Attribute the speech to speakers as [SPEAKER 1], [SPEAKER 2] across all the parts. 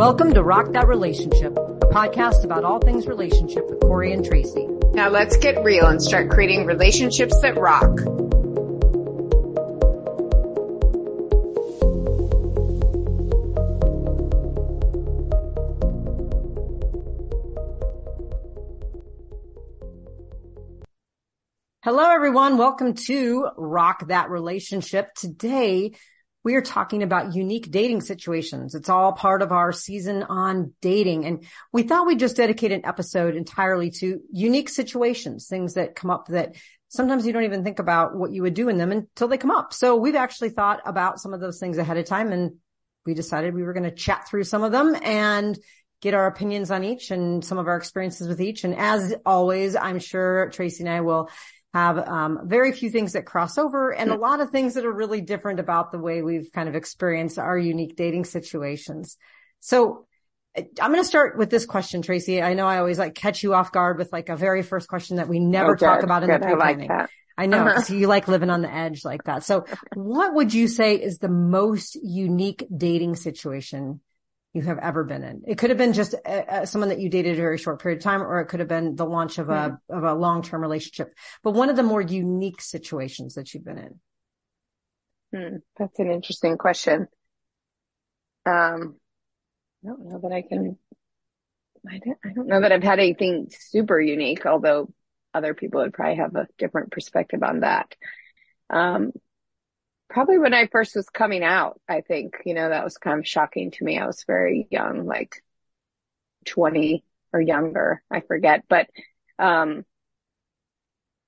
[SPEAKER 1] Welcome to Rock That Relationship, a podcast about all things relationship with Corey and Tracy.
[SPEAKER 2] Now let's get real and start creating relationships that rock.
[SPEAKER 1] Hello, everyone. Welcome to Rock That Relationship. Today, we are talking about unique dating situations. It's all part of our season on dating. And we thought we'd just dedicate an episode entirely to unique situations, things that come up that sometimes you don't even think about what you would do in them until they come up. So we've actually thought about some of those things ahead of time and we decided we were going to chat through some of them and get our opinions on each and some of our experiences with each. And as always, I'm sure Tracy and I will have um, very few things that cross over and a lot of things that are really different about the way we've kind of experienced our unique dating situations. So I'm going to start with this question, Tracy. I know I always like catch you off guard with like a very first question that we never oh, talk about in good. the pre-planning. I, like I know uh-huh. you like living on the edge like that. So what would you say is the most unique dating situation you have ever been in. It could have been just a, a, someone that you dated a very short period of time, or it could have been the launch of a, hmm. of a long-term relationship, but one of the more unique situations that you've been in.
[SPEAKER 2] Hmm. That's an interesting question. Um, I don't know that I can, I don't, I don't know that I've had anything super unique, although other people would probably have a different perspective on that. Um, probably when I first was coming out, I think, you know, that was kind of shocking to me. I was very young, like 20 or younger. I forget, but, um,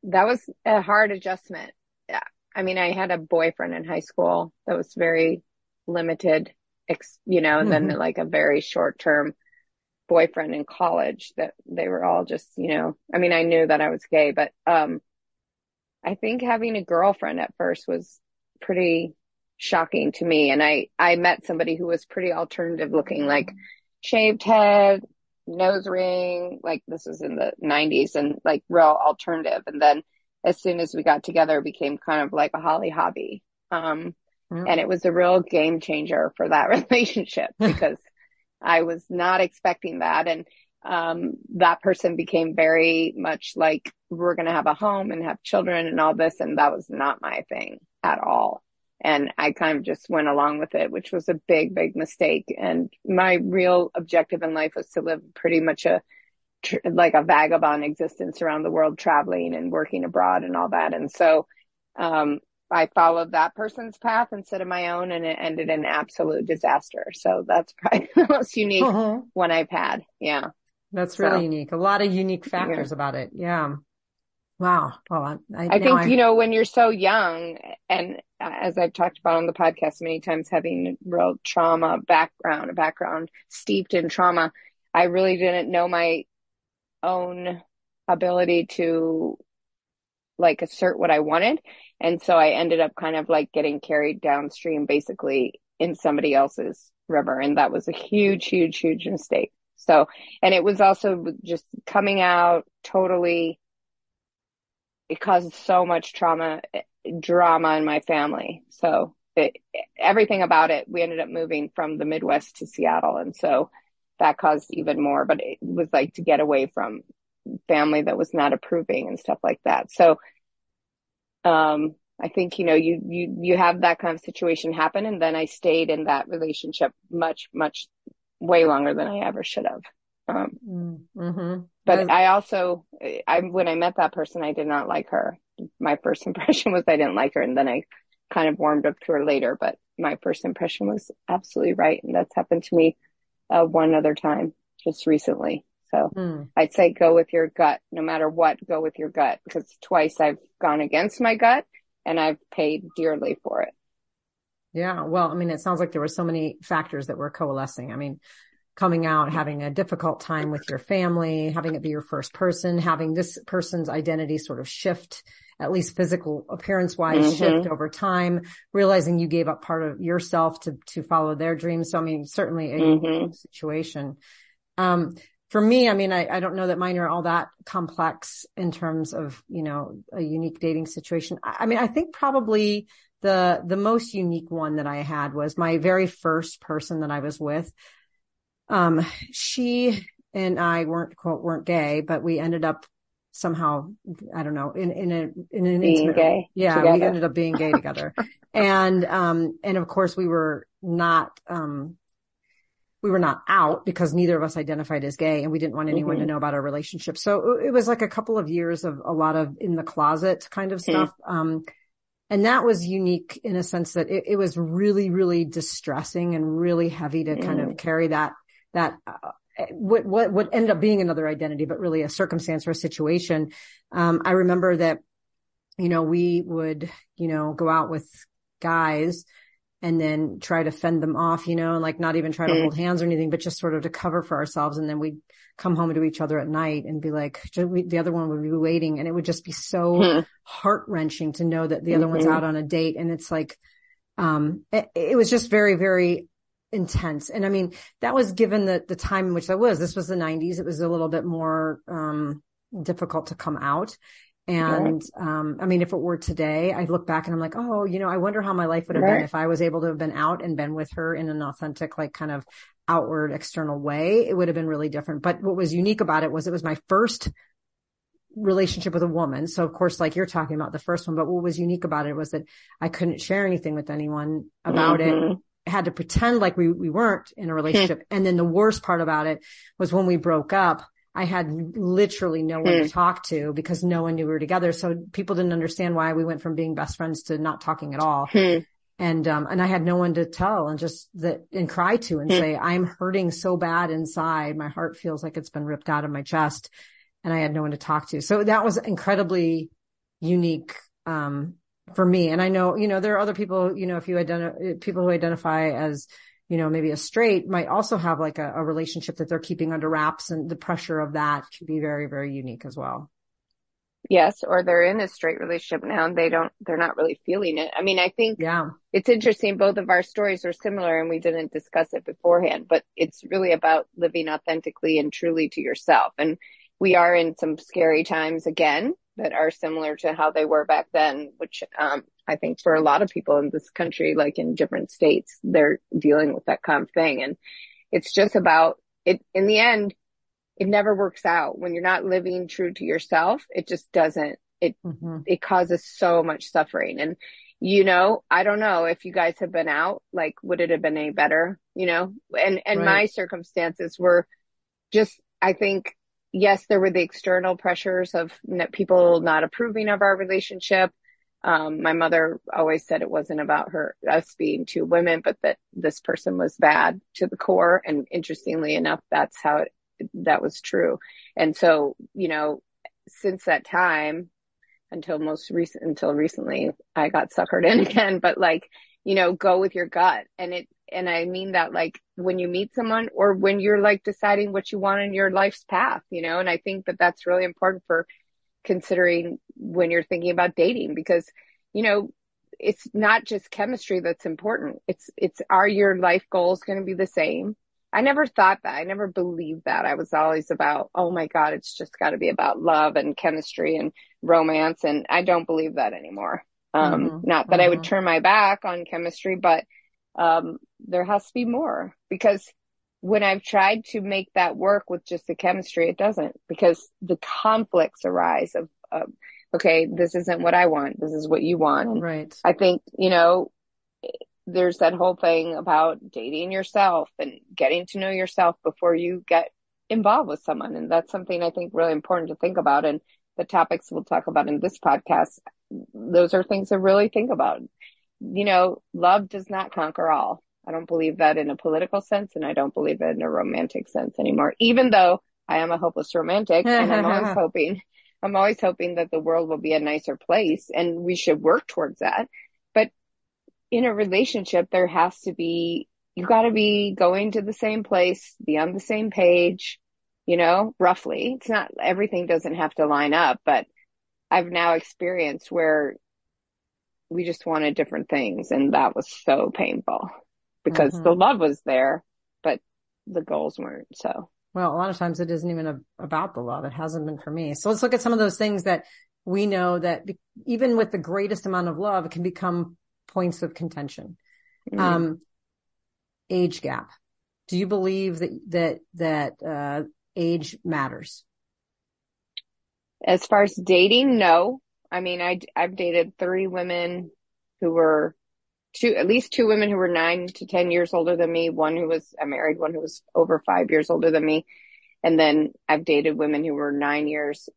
[SPEAKER 2] that was a hard adjustment. Yeah. I mean, I had a boyfriend in high school that was very limited, ex- you know, and mm-hmm. then like a very short term boyfriend in college that they were all just, you know, I mean, I knew that I was gay, but, um, I think having a girlfriend at first was pretty shocking to me. And I, I met somebody who was pretty alternative looking, like shaved head, nose ring, like this was in the nineties and like real alternative. And then as soon as we got together, it became kind of like a Holly Hobbie. Um, mm-hmm. and it was a real game changer for that relationship because I was not expecting that. And, um, that person became very much like we're going to have a home and have children and all this. And that was not my thing at all. And I kind of just went along with it, which was a big, big mistake. And my real objective in life was to live pretty much a, like a vagabond existence around the world, traveling and working abroad and all that. And so, um, I followed that person's path instead of my own and it ended in absolute disaster. So that's probably the most unique uh-huh. one I've had. Yeah.
[SPEAKER 1] That's really so, unique. A lot of unique factors yeah. about it. Yeah. Wow. Well,
[SPEAKER 2] I, I think, I... you know, when you're so young and uh, as I've talked about on the podcast many times, having real trauma background, a background steeped in trauma, I really didn't know my own ability to like assert what I wanted. And so I ended up kind of like getting carried downstream basically in somebody else's river. And that was a huge, huge, huge mistake. So, and it was also just coming out totally it caused so much trauma, drama in my family. So it, everything about it, we ended up moving from the Midwest to Seattle. And so that caused even more, but it was like to get away from family that was not approving and stuff like that. So, um, I think, you know, you, you, you have that kind of situation happen. And then I stayed in that relationship much, much way longer than I ever should have. Um, mm-hmm. but I also, I, when I met that person, I did not like her. My first impression was I didn't like her. And then I kind of warmed up to her later, but my first impression was absolutely right. And that's happened to me, uh, one other time just recently. So mm. I'd say go with your gut, no matter what, go with your gut because twice I've gone against my gut and I've paid dearly for it.
[SPEAKER 1] Yeah. Well, I mean, it sounds like there were so many factors that were coalescing. I mean, coming out, having a difficult time with your family, having it be your first person, having this person's identity sort of shift, at least physical appearance wise mm-hmm. shift over time, realizing you gave up part of yourself to, to follow their dreams. So, I mean, certainly a mm-hmm. situation. Um, for me, I mean, I, I don't know that mine are all that complex in terms of, you know, a unique dating situation. I, I mean, I think probably the, the most unique one that I had was my very first person that I was with um, she and I weren't quote weren't gay, but we ended up somehow I don't know in in a in an
[SPEAKER 2] Being
[SPEAKER 1] intimate,
[SPEAKER 2] gay
[SPEAKER 1] yeah
[SPEAKER 2] together.
[SPEAKER 1] we ended up being gay together, and um and of course we were not um we were not out because neither of us identified as gay and we didn't want anyone to
[SPEAKER 2] Mhm.
[SPEAKER 1] know about our relationship. So it was like a couple of years of a lot of in the closet kind of stuff. Um, and that was unique in a sense that it, it was really, really distressing and really heavy to kind
[SPEAKER 2] Mm.
[SPEAKER 1] of carry that, that, uh, what, what, what ended up being another identity, but really a circumstance or a situation. Um, I remember that, you know, we would, you know, go out with guys and then try to fend them off, you know, and like not even try to
[SPEAKER 2] Mm.
[SPEAKER 1] hold hands or anything, but just sort of to cover for ourselves. And then we'd come home to each other at night and be like, the other one would be waiting and it would just be so
[SPEAKER 2] Hmm.
[SPEAKER 1] heart wrenching to know that the other one's
[SPEAKER 2] Mhm.
[SPEAKER 1] out on a date. And it's like, um, it, it was just very, very intense. And I mean, that was given the, the time in which that was, this was the nineties. It was a little bit more, um, difficult to come out. And, um, I mean, if it were today, I look back and I'm like, oh, you know, I wonder how my life would have been if I was able to have been out and been with her in an authentic, like kind of outward external way. It would have been really different. But what was unique about it was it was my first relationship with a woman. So of course, like you're talking about the first one, but what was unique about it was that I couldn't share anything with anyone about it. Had to pretend like we, we weren't in a relationship. and then the worst part about it was when we broke up, I had literally no one to talk to because no one knew we were together. So people didn't understand why we went from being best friends to not talking at all.
[SPEAKER 2] Hmm.
[SPEAKER 1] And, um, and I had no one to tell and just that and cry to and
[SPEAKER 2] Hmm.
[SPEAKER 1] say, I'm hurting so bad inside. My heart feels like it's been ripped out of my chest and I had no one to talk to. So that was incredibly unique, um, for me. And I know, you know, there are other people, you know, if you identify people who identify as, you know, maybe a straight might also have like a, a relationship that they're keeping under wraps and the pressure of that can be very, very unique as well.
[SPEAKER 2] Yes, or they're in a straight relationship now and they don't, they're not really feeling it. I mean, I think
[SPEAKER 1] Yeah.
[SPEAKER 2] it's interesting. Both of our stories are similar and we didn't discuss it beforehand, but it's really about living authentically and truly to yourself. And we are in some scary times again that are similar to how they were back then, which, um, I think for a lot of people in this country, like in different states, they're dealing with that kind of thing. And it's just about it. In the end, it never works out when you're not living true to yourself. It just doesn't, it
[SPEAKER 1] hmm
[SPEAKER 2] it causes so much suffering. And, you know, I don't know if you guys have been out, like, would it have been any better? You know, and, and
[SPEAKER 1] Right.
[SPEAKER 2] my circumstances were just, I think, yes, there were the external pressures of people not approving of our relationship. Um, my mother always said it wasn't about her, us being two women, but that this person was bad to the core. And interestingly enough, that's how it, that was true. And so, you know, since that time, until most recent until recently I got suckered in again but like you know go with your gut and it and I mean that like when you meet someone or when you're like deciding what you want in your life's path you know and I think that that's really important for considering when you're thinking about dating because you know it's not just chemistry that's important it's it's are your life goals going to be the same I never thought that. I never believed that. I was always about, oh my God, it's just got to be about love and chemistry and romance. And I don't believe that anymore. Um,
[SPEAKER 1] Mhm,
[SPEAKER 2] not that I would
[SPEAKER 1] mhm.
[SPEAKER 2] turn my back on chemistry, but, um, there has to be more because when I've tried to make that work with just the chemistry, it doesn't because the conflicts arise of, of okay, this isn't what I want. This is what you want.
[SPEAKER 1] Right.
[SPEAKER 2] I think, you know, there's that whole thing about dating yourself and getting to know yourself before you get involved with someone. And that's something I think really important to think about. And the topics we'll talk about in this podcast, those are things to really think about. You know, love does not conquer all. I don't believe that in a political sense and I don't believe it in a romantic sense anymore, even though I am a hopeless romantic and I'm always hoping, I'm always hoping that the world will be a nicer place and we should work towards that. But in a relationship, there has to be, you got to be going to the same place, be on the same page, you know, roughly. It's not, everything doesn't have to line up, but I've now experienced where we just wanted different things. And that was so painful because
[SPEAKER 1] Mhm.
[SPEAKER 2] the love was there, but the goals weren't. So,
[SPEAKER 1] Well, a lot of times it isn't even a, about the love. It hasn't been for me. So let's look at some of those things that we know that be, even with the greatest amount of love, it can become points of contention.
[SPEAKER 2] mm,
[SPEAKER 1] Um, age gap. Do you believe that, that, that, uh, age matters?
[SPEAKER 2] As far as dating, no. I mean, I, I've dated three women who were two, at least two women who were nine to 10 years older than me. One who was, I married one who was over five years older than me. And then I've dated women who were nine years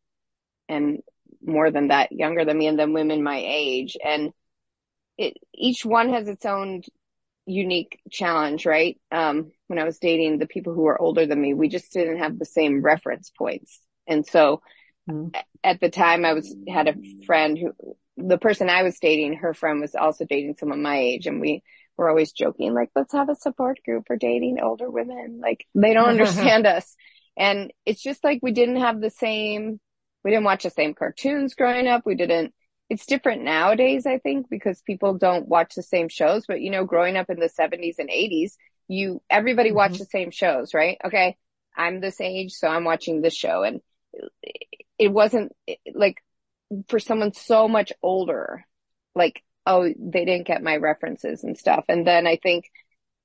[SPEAKER 2] and more than that younger than me and then women my age. And it, each one has its own unique challenge, right? Um, when I was dating the people who were older than me, we just didn't have the same reference points. And so mm-hmm. at the time I was, had a friend who, the person I was dating, her friend was also dating someone my age and we were always joking, like, let's have a support group for dating older women. Like they don't understand us. And it's just like we didn't have the same, we didn't watch the same cartoons growing up. We didn't, it's different nowadays, I think, because people don't watch the same shows. But you know, growing up in the 70s and 80s, you, everybody mm-hmm. watched the same shows, right? Okay. I'm this age, so I'm watching this show. And it wasn't like for someone so much older, like, oh, they didn't get my references and stuff. And then I think,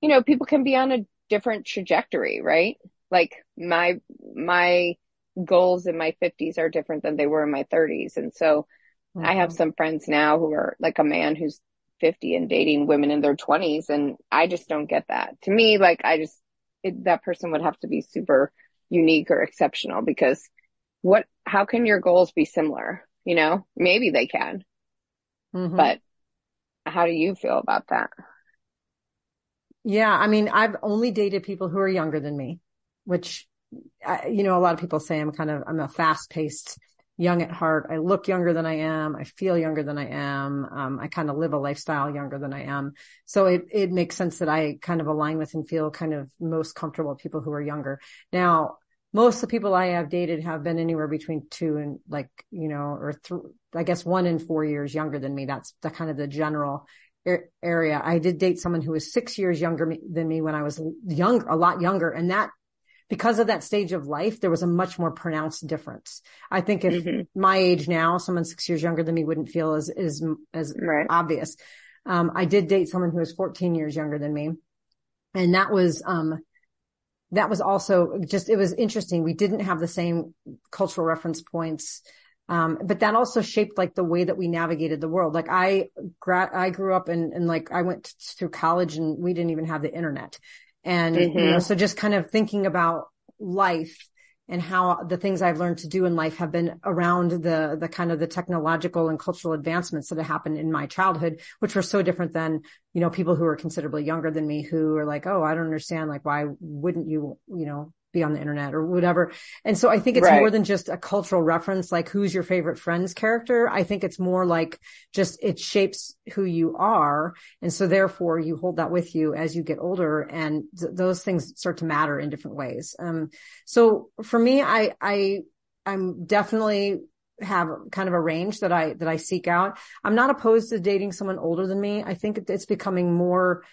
[SPEAKER 2] you know, people can be on a different trajectory, right? Like my, my goals in my fifties are different than they were in my thirties. And so mm-hmm. I have mm-hmm. some friends now who are like a man who's 50 and dating women in their twenties. And I just don't get that. To me, like I just, it, that person would have to be super unique or exceptional because what, how can your goals be similar? You know, maybe they can, mm-hmm. but how do you feel about that?
[SPEAKER 1] Yeah. I mean, I've only dated people who are younger than me, which, you know, a lot of people say I'm kind of, I'm a fast paced young at heart. I look younger than I am. I feel younger than I am. Um, I kind of live a lifestyle younger than I am. So it, it makes sense that I kind of align with and feel kind of most comfortable with people who are younger. Now, most of the people I have dated have been anywhere between two and like, you know, or th- I guess one and four years younger than me. That's the kind of the general er- area. I did date someone who was six years younger me- than me when I was young, a lot younger. And that, because of that stage of life, there was a much more pronounced difference. I think if mm-hmm. my age now, someone six years younger than me wouldn't feel as, as, as right. obvious. Um, I did date someone who was 14 years younger than me. And that was, um, that was also just, it was interesting. We didn't have the same cultural reference points. Um, but that also shaped like the way that we navigated the world. Like I, gra- I grew up and, and like I went through college and we didn't even have the internet. And, mm-hmm. you know, so just kind of thinking about life and how the things I've learned to do in life have been around the, the kind of the technological and cultural advancements that have happened in my childhood, which were so different than, you know, people who are considerably younger than me who are like, Oh, I don't understand. Like, why wouldn't you, you know, be on the internet or whatever. And so I think it's right. more than just a cultural reference, like who's your favorite friend's character. I think it's more like just it shapes who you are. And so therefore you hold that with you as you get older and th- those things start to matter in different ways. Um, so for me, I, I, I'm definitely have kind of a range that I, that I seek out. I'm not opposed to dating someone older than me. I think it's becoming more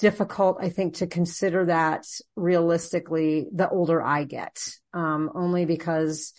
[SPEAKER 1] difficult, I think, to consider that realistically the older I get, um, only because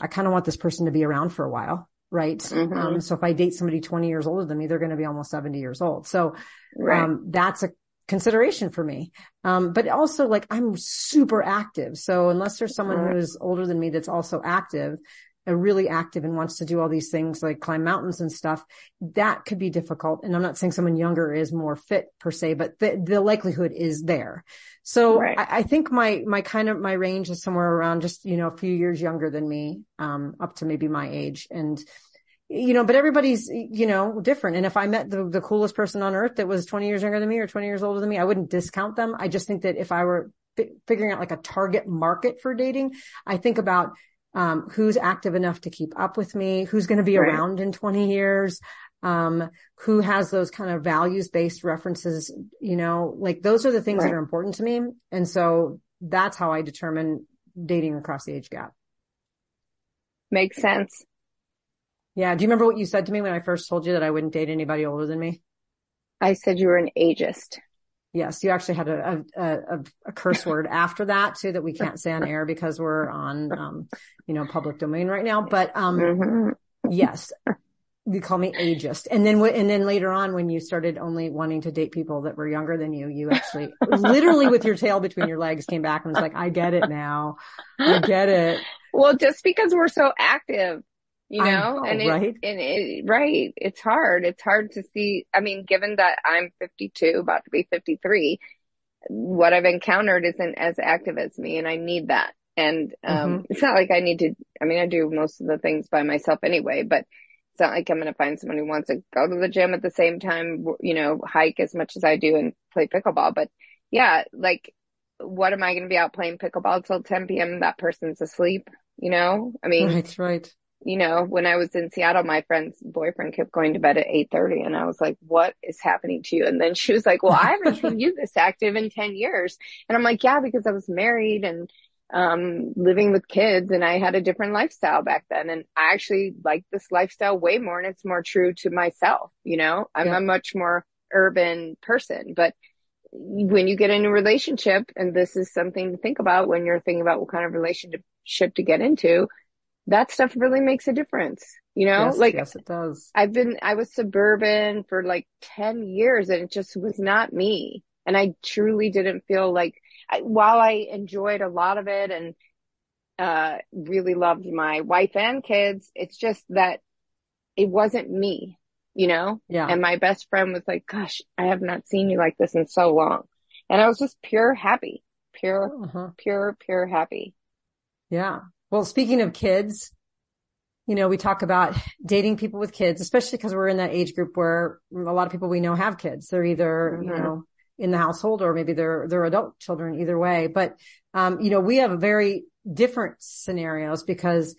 [SPEAKER 1] I kind of want this person to be around for a while. Right. Mm-hmm. Um, so if I date somebody 20 years older than me, they're going to be almost 70 years old. So, right. um, that's a consideration for me. Um, but also like I'm super active. So unless there's someone mm-hmm. who's older than me that's also active, really active and wants to do all these things like climb mountains and stuff, that could be difficult. And I'm not saying someone younger is more fit per se, but the, the likelihood is there. So right. I, I, think my, my kind of, my range is somewhere around just, you know, a few years younger than me, um, up to maybe my age. And, you know, but everybody's, you know, different. And if I met the, the coolest person on earth that was 20 years younger than me or 20 years older than me, I wouldn't discount them. I just think that if I were figuring out like a target market for dating, I think about um, who's active enough to keep up with me, who's going to be right. around in 20 years, um, who has those kind of values based references, you know, like those are the things right. that are important to me. And so that's how I determine dating across the age gap.
[SPEAKER 2] Makes sense.
[SPEAKER 1] Yeah. Do you remember what you said to me when I first told you that I wouldn't date anybody older than me?
[SPEAKER 2] I said you were an ageist.
[SPEAKER 1] Yes, you actually had a, a, a, curse word after that too that we can't say on air because we're on, um, you know, public domain right now. But um, mm-hmm. yes, you call me ageist. And then, and then later on, when you started only wanting to date people that were younger than you, you actually literally with your tail between your legs came back and was like, I get it now. I get it.
[SPEAKER 2] Well, just because we're so active, you know,
[SPEAKER 1] know
[SPEAKER 2] and it,
[SPEAKER 1] right?
[SPEAKER 2] and it, right. It's hard. It's hard to see. I mean, given that I'm 52, about to be 53, what I've encountered isn't as active as me and I need that. And, um, mm-hmm. it's not like I need to, I mean, I do most of the things by myself anyway, but it's not like I'm going to find someone who wants to go to the gym at the same time, you know, hike as much as I do and play pickleball. But yeah, like, what am I going to be out playing pickleball till 10 p.m. That person's asleep, you know? I mean,
[SPEAKER 1] that's right.
[SPEAKER 2] You know, when I was in Seattle, my friend's boyfriend kept going to bed at 8.30 and I was like, what is happening to you? And then she was like, well, I haven't seen you this active in 10 years. And I'm like, yeah, because I was married and um, living with kids and I had a different lifestyle back then. And I actually like this lifestyle way more and it's more true to myself. You know, I'm yeah. a much more urban person, but when you get in a relationship, and this is something to think about when you're thinking about what kind of relationship to get into, that stuff really makes a difference. You know,
[SPEAKER 1] yes,
[SPEAKER 2] like
[SPEAKER 1] yes, it does.
[SPEAKER 2] I've been, I was suburban for like 10 years and it just was not me. And I truly didn't feel like while I enjoyed a lot of it and uh, really loved my wife and kids, it's just that it wasn't me, you know?
[SPEAKER 1] Yeah.
[SPEAKER 2] And my best friend was like, gosh, I have not seen you like this in so long. And I was just pure happy, pure, uh-huh. pure, pure happy.
[SPEAKER 1] Yeah. Well, speaking of kids, you know, we talk about dating people with kids, especially because we're in that age group where a lot of people we know have kids. They're either, mm-hmm. you know, in the household or maybe they're, they're adult children either way. But, um, you know, we have very different scenarios because,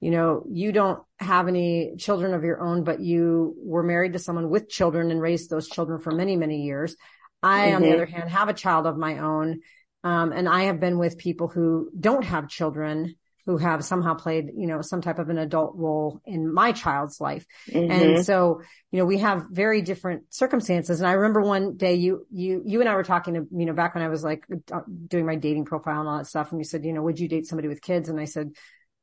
[SPEAKER 1] you know, you don't have any children of your own, but you were married to someone with children and raised those children for many, many years. I, mm-hmm. on the mm-hmm. other hand, have a child of my own. Um, and I have been with people who don't have children who have somehow played, you know, some type of an adult role in my child's life. Mm-hmm. And so, you know, we have very different circumstances. And I remember one day you, you, you and I were talking to, you know, back when I was like uh, doing my dating profile and all that stuff. And you said, you know, would you date somebody with kids? And I said,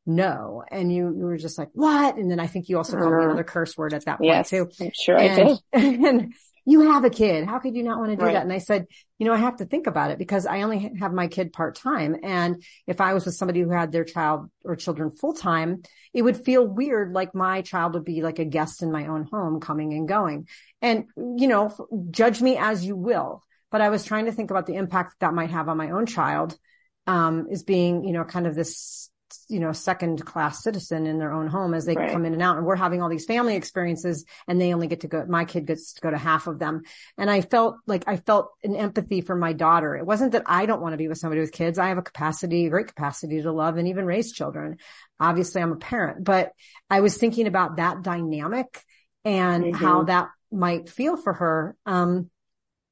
[SPEAKER 1] no. And you, you were just like, what? And then I think you also called me uh-huh. another curse word at that point
[SPEAKER 2] yes,
[SPEAKER 1] too.
[SPEAKER 2] I'm sure
[SPEAKER 1] and,
[SPEAKER 2] I did.
[SPEAKER 1] And, you have a kid. How could you not want to do right. that? And I said, you know, I have to think about it because I only have my kid part time. And if I was with somebody who had their child or children full time, it would feel weird. Like my child would be like a guest in my own home coming and going. And, you know, judge me as you will. But I was trying to think about the impact that might have on my own child, um, is being, you know, kind of this you know, second class citizen in their own home as they right. come in and out. And we're having all these family experiences and they only get to go, my kid gets to go to half of them. And I felt like I felt an empathy for my daughter. It wasn't that I don't want to be with somebody with kids. I have a capacity, great capacity to love and even raise children. Obviously I'm a parent, but I was thinking about that dynamic and mm-hmm. how that might feel for her. Um,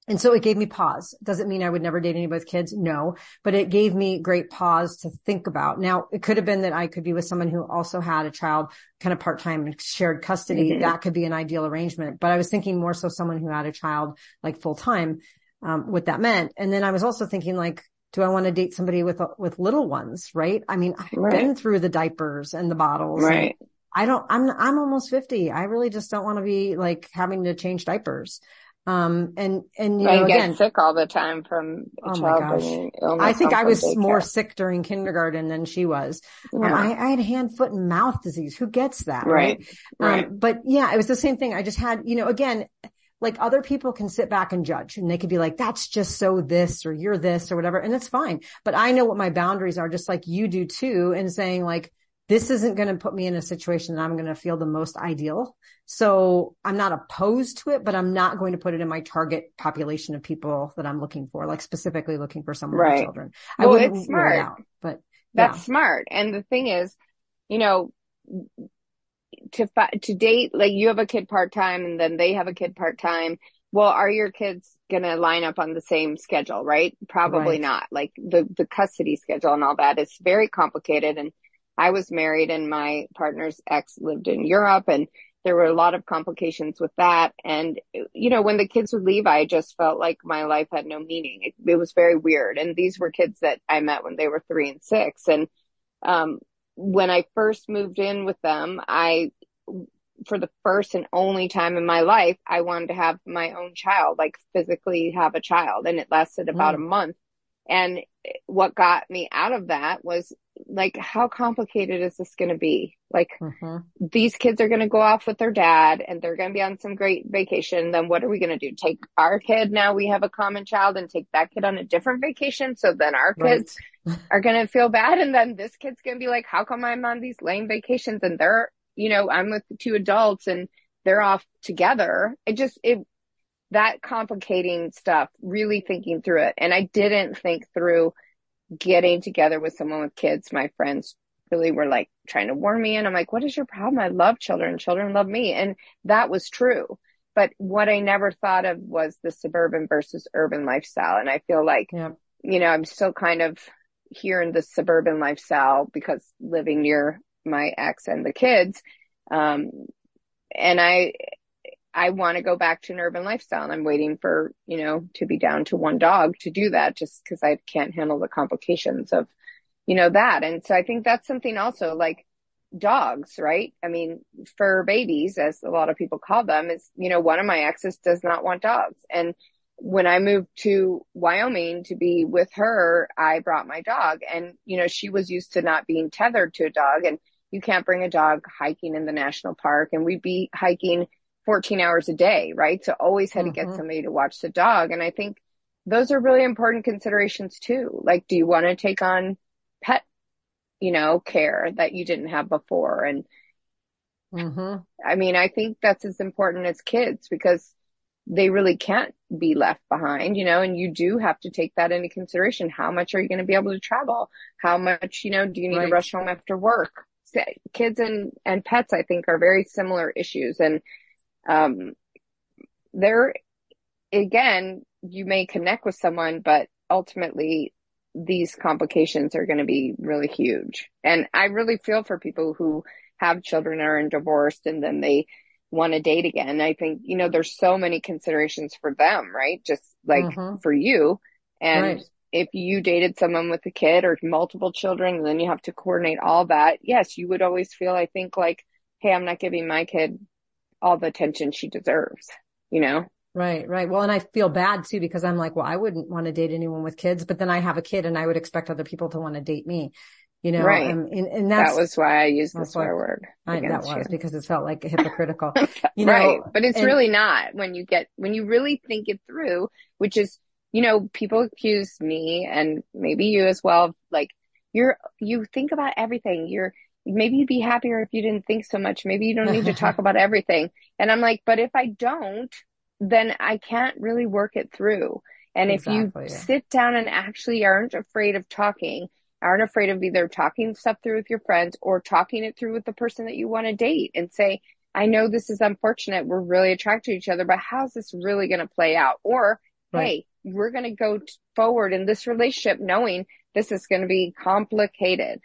[SPEAKER 1] and so it gave me pause. Doesn't mean I would never date anybody with kids. No, but it gave me great pause to think about. Now it could have been that I could be with someone who also had a child kind of part-time and shared custody. Mm-hmm. That could be an ideal arrangement, but I was thinking more so someone who had a child like full time, um, what that meant. And then I was also thinking like, do I want to date somebody with, with little ones? Right. I mean, I've right. been through the diapers and the bottles.
[SPEAKER 2] Right.
[SPEAKER 1] I don't, I'm, I'm almost 50. I really just don't want to be like having to change diapers. Um, and, and, you know,
[SPEAKER 2] again, sick all the time from oh my gosh.
[SPEAKER 1] I think I was more sick during kindergarten than she was. Yeah. Um, I, I, had hand, foot and mouth disease. Who gets that?
[SPEAKER 2] Right.
[SPEAKER 1] Right.
[SPEAKER 2] right.
[SPEAKER 1] Um, but yeah, it was the same thing. I just had, you know, again, like other people can sit back and judge and they could be like, that's just so this or you're this or whatever. And it's fine. But I know what my boundaries are just like you do too. And saying like, this isn't going to put me in a situation that I'm going to feel the most ideal. So I'm not opposed to it, but I'm not going to put it in my target population of people that I'm looking for, like specifically looking for someone right. with children.
[SPEAKER 2] Well, I wouldn't it's smart.
[SPEAKER 1] Out, but
[SPEAKER 2] that's smart. And the thing is, you know, to to date, like you have a kid part time and then they have a kid part time. Well, are your kids going to line up on the same schedule, right? Probably
[SPEAKER 1] right.
[SPEAKER 2] not. Like the, the custody schedule and all that is very complicated. And I was married and my partner's ex lived in Europe and there were a lot of complications with that. And, you know, when the kids would leave, I just felt like my life had no meaning. It, it was very weird. And these were kids that I met when they were three and six. And, um, when I first moved in with them, I for the first and only time in my life, I wanted to have my own child, like physically have a child. And it lasted about mm. a month. And what got me out of that was like, how complicated is this going to be? Like, mm-hmm. these kids are going to go off with their dad and they're going to be on some great vacation. Then what are we going to do? Take our kid now we have a common child and take that kid on a different vacation. So then our kids right. are going to feel bad. And then this kid's going to be like, how come I'm on these lame vacations and they're you know, I'm with two adults and they're off together. It just, it, that complicating stuff, really thinking through it. And I didn't think through getting together with someone with kids. My friends really were like trying to warn me. And I'm like, what is your problem? I love children. Children love me. And that was true. But what I never thought of was the suburban versus urban lifestyle. And I feel like, yeah. you know, I'm still kind of here in the suburban lifestyle because living near my ex and the kids. Um, and I, I want to go back to an urban lifestyle and I'm waiting for, you know, to be down to one dog to do that just because I can't handle the complications of, you know, that. And so I think that's something also like dogs, right? I mean, fur babies, as a lot of people call them, is, you know, one of my exes does not want dogs. And when I moved to Wyoming to be with her, I brought my dog and, you know, she was used to not being tethered to a dog and you can't bring a dog hiking in the national park and we'd be hiking 14 hours a day, right? So always had mm-hmm. to get mm-hmm. somebody to watch the dog. And I think those are really important considerations too. Like, do you want to take on pet, you know, care that you didn't have before? And mm-hmm. I mean, I think that's as important as kids because they really can't be left behind, you know, and you do have to take that into consideration. How much are you going to be able to travel? How much, you know, do you need right. to rush home after work? kids and, and pets, I think are very similar issues. And, um, they're, again, you may connect with someone, but ultimately these complications are going to be really huge. And I really feel for people who have children or are divorced and then they want to date again. I think, you know, there's so many considerations for them, right? Just like mm-hmm. for you. And right if you dated someone with a kid or multiple children and then you have to coordinate all that, yes, you would always feel, I think, like, hey, I'm not giving my kid all the attention she deserves, you know?
[SPEAKER 1] Right, right. Well, and I feel bad too because I'm like, well, I wouldn't want to date anyone with kids, but then I have a kid and I would expect other people to want to date me. You know,
[SPEAKER 2] right. Um, and, and that was why I used the swear word.
[SPEAKER 1] I, that was you. because it felt like hypocritical.
[SPEAKER 2] you know, right. But it's and, really not when you get, when you really think it through, which is you know, people accuse me and maybe you as well, like you're, you think about everything. You're, maybe you'd be happier if you didn't think so much. Maybe you don't need to talk about everything. And I'm like, but if I don't, then I can't really work it through. And exactly. if you sit down and actually aren't afraid of talking, aren't afraid of either talking stuff through with your friends or talking it through with the person that you want to date and say, I know this is unfortunate. We're really attracted to each other, but how's this really going to play out? Or, right. hey, we're going to go forward in this relationship knowing this is going to be complicated.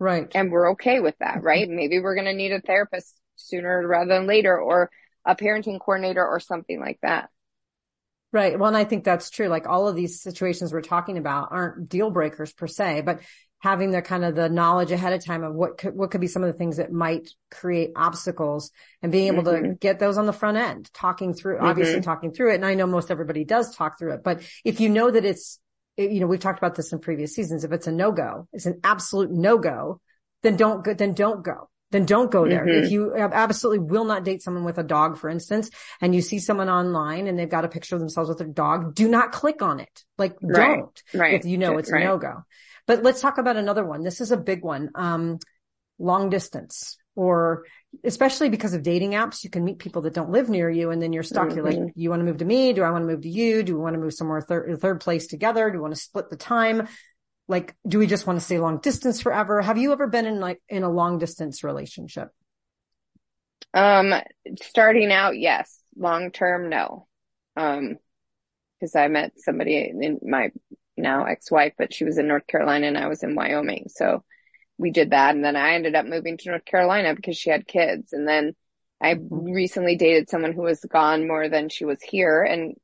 [SPEAKER 1] Right.
[SPEAKER 2] And we're okay with that, right? Maybe we're going to need a therapist sooner rather than later or a parenting coordinator or something like that.
[SPEAKER 1] Right. Well, and I think that's true. Like all of these situations we're talking about aren't deal breakers per se, but having the kind of the knowledge ahead of time of what could, what could be some of the things that might create obstacles and being able mm-hmm. to get those on the front end, talking through, mm-hmm. obviously talking through it. And I know most everybody does talk through it, but if you know that it's, you know, we've talked about this in previous seasons. If it's a no go, it's an absolute no go, then don't go, then don't go. Then don't go there. Mm-hmm. If you absolutely will not date someone with a dog, for instance, and you see someone online and they've got a picture of themselves with their dog, do not click on it. Like right. don't. Right. If you know it's right. a no go. But let's talk about another one. This is a big one. Um, long distance or especially because of dating apps, you can meet people that don't live near you and then you're stuck. Mm-hmm. You're like, mm-hmm. you want to move to me? Do I want to move to you? Do we want to move somewhere third, third place together? Do we want to split the time? Like, do we just want to stay long distance forever? Have you ever been in like in a long distance relationship?
[SPEAKER 2] Um, starting out, yes. Long term, no. Um, cause I met somebody in my now ex-wife, but she was in North Carolina and I was in Wyoming. So we did that. And then I ended up moving to North Carolina because she had kids. And then I mm-hmm. recently dated someone who was gone more than she was here. And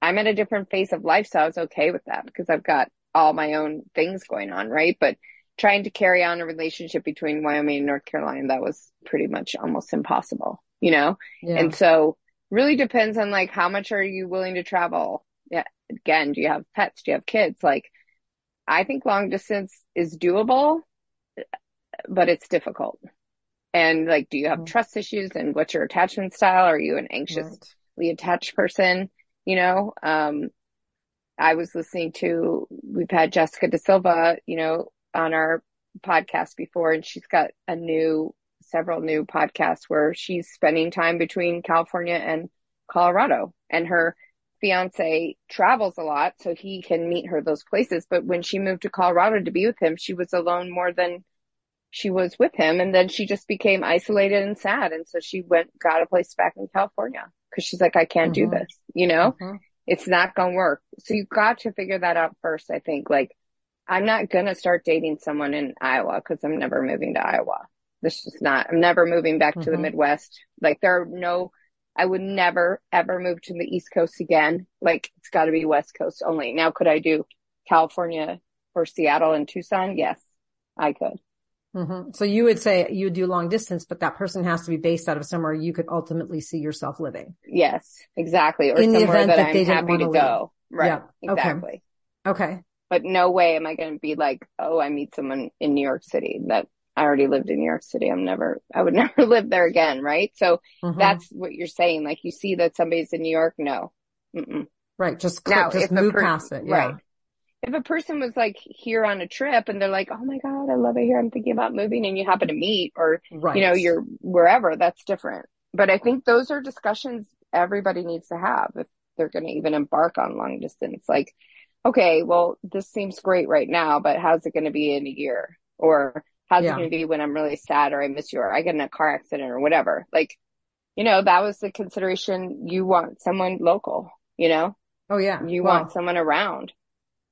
[SPEAKER 2] I'm at a different phase of life. So I was okay with that because I've got all my own things going on. Right. But trying to carry on a relationship between Wyoming and North Carolina, that was pretty much almost impossible. you know? Yeah. And so really depends on like how much are you willing to travel? Yeah. Again, do you have pets? Do you have kids? Like I think long distance is doable, but it's difficult. And like, do you have mm-hmm. trust issues and what's your attachment style? Are you an anxiously right. attached person? You know, um, I was listening to, we've had Jessica De Silva, you know, on our podcast before, and she's got a new, several new podcasts where she's spending time between California and Colorado and her fiance travels a lot so he can meet her those places. But when she moved to Colorado to be with him, she was alone more than she was with him. And then she just became isolated and sad. And so she went, got a place back in California because she's like, I can't mm-hmm. do this, you know, mm-hmm. it's not going to work. So you got to figure that out first. I think like I'm not going to start dating someone in Iowa because I'm never moving to Iowa. This is not, I'm never moving back mm-hmm. to the mm-hmm. Midwest. Like there are no, I would never ever move to the East Coast again. Like it's got to be West Coast only. Now, could I do California or Seattle and Tucson? Yes, I could.
[SPEAKER 1] Mm-hmm. So you would say you would do long distance, but that person has to be based out of somewhere you could ultimately see yourself living.
[SPEAKER 2] Yes, exactly. Or In somewhere that, that I'm happy to go. Right. Yeah. Exactly.
[SPEAKER 1] Okay. okay.
[SPEAKER 2] But no way am I going to be like, oh, I meet someone in New York City that I already lived in New York City. I'm never, I would never live there again. Right. So mm-hmm. that's what you're saying. Like you see that somebody's in New York. No.
[SPEAKER 1] Mm-mm. Right. Just, now, just move per- past it. Yeah. Right.
[SPEAKER 2] If a person was like here on a trip and they're like, Oh my God, I love it here. I'm thinking about moving and you happen to meet or, right. you know, you're wherever that's different. But I think those are discussions everybody needs to have if they're going to even embark on long distance. Like, okay, well, this seems great right now, but how's it going to be in a year? Or How's yeah. it going to be when I'm really sad or I miss you or I get in a car accident or whatever? Like, you know, that was the consideration. You want someone local, you know?
[SPEAKER 1] Oh yeah.
[SPEAKER 2] You want someone around.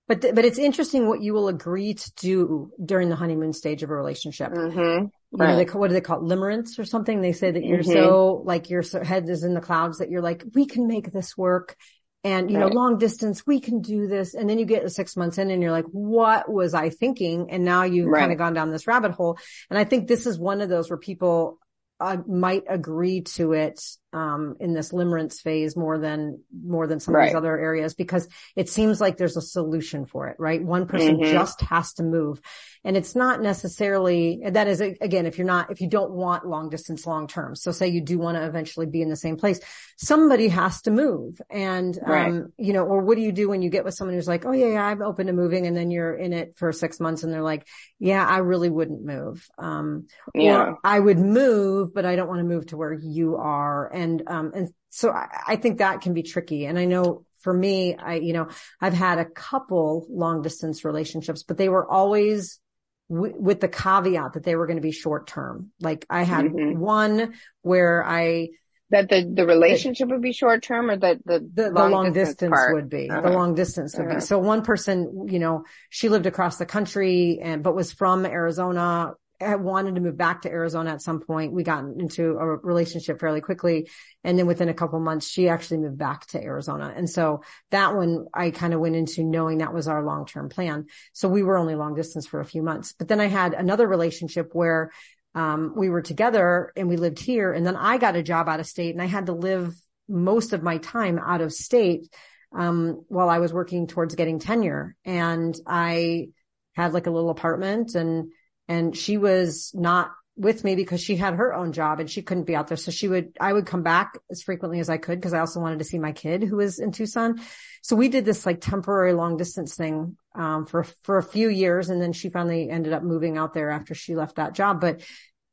[SPEAKER 1] But, th- but it's interesting what you will agree to do during the honeymoon stage of a relationship. Mm-hmm. You right. know, they, what do they call it? Limerence or something? They say that you're mm-hmm. so, like your head is in the clouds that you're like, we can make this work and you right. know long distance we can do this and then you get six months in and you're like what was i thinking and now you've right. kind of gone down this rabbit hole and i think this is one of those where people uh, might agree to it um, in this limerence phase more than more than some right. of these other areas because it seems like there's a solution for it, right? One person mm-hmm. just has to move, and it's not necessarily that is again if you're not if you don't want long distance long term. So say you do want to eventually be in the same place, somebody has to move, and right. um, you know, or what do you do when you get with someone who's like, oh yeah, yeah, I'm open to moving, and then you're in it for six months, and they're like, yeah, I really wouldn't move, um, yeah. or I would move move, but I don't want to move to where you are. And, um, and so I, I think that can be tricky. And I know for me, I, you know, I've had a couple long distance relationships, but they were always w- with the caveat that they were going to be short term. Like I had mm-hmm. one where I,
[SPEAKER 2] that the, the relationship would be short term or that the,
[SPEAKER 1] the, long, the long distance, distance would be uh-huh. the long distance would uh-huh. be. So one person, you know, she lived across the country and, but was from Arizona wanted to move back to Arizona at some point. We got into a relationship fairly quickly. And then within a couple months, she actually moved back to Arizona. And so that one I kind of went into knowing that was our long-term plan. So we were only long distance for a few months, but then I had another relationship where um, we were together and we lived here. And then I got a job out of state and I had to live most of my time out of state um, while I was working towards getting tenure. And I had like a little apartment and and she was not with me because she had her own job and she couldn't be out there. So she would, I would come back as frequently as I could because I also wanted to see my kid who was in Tucson. So we did this like temporary long distance thing, um, for, for a few years. And then she finally ended up moving out there after she left that job. But,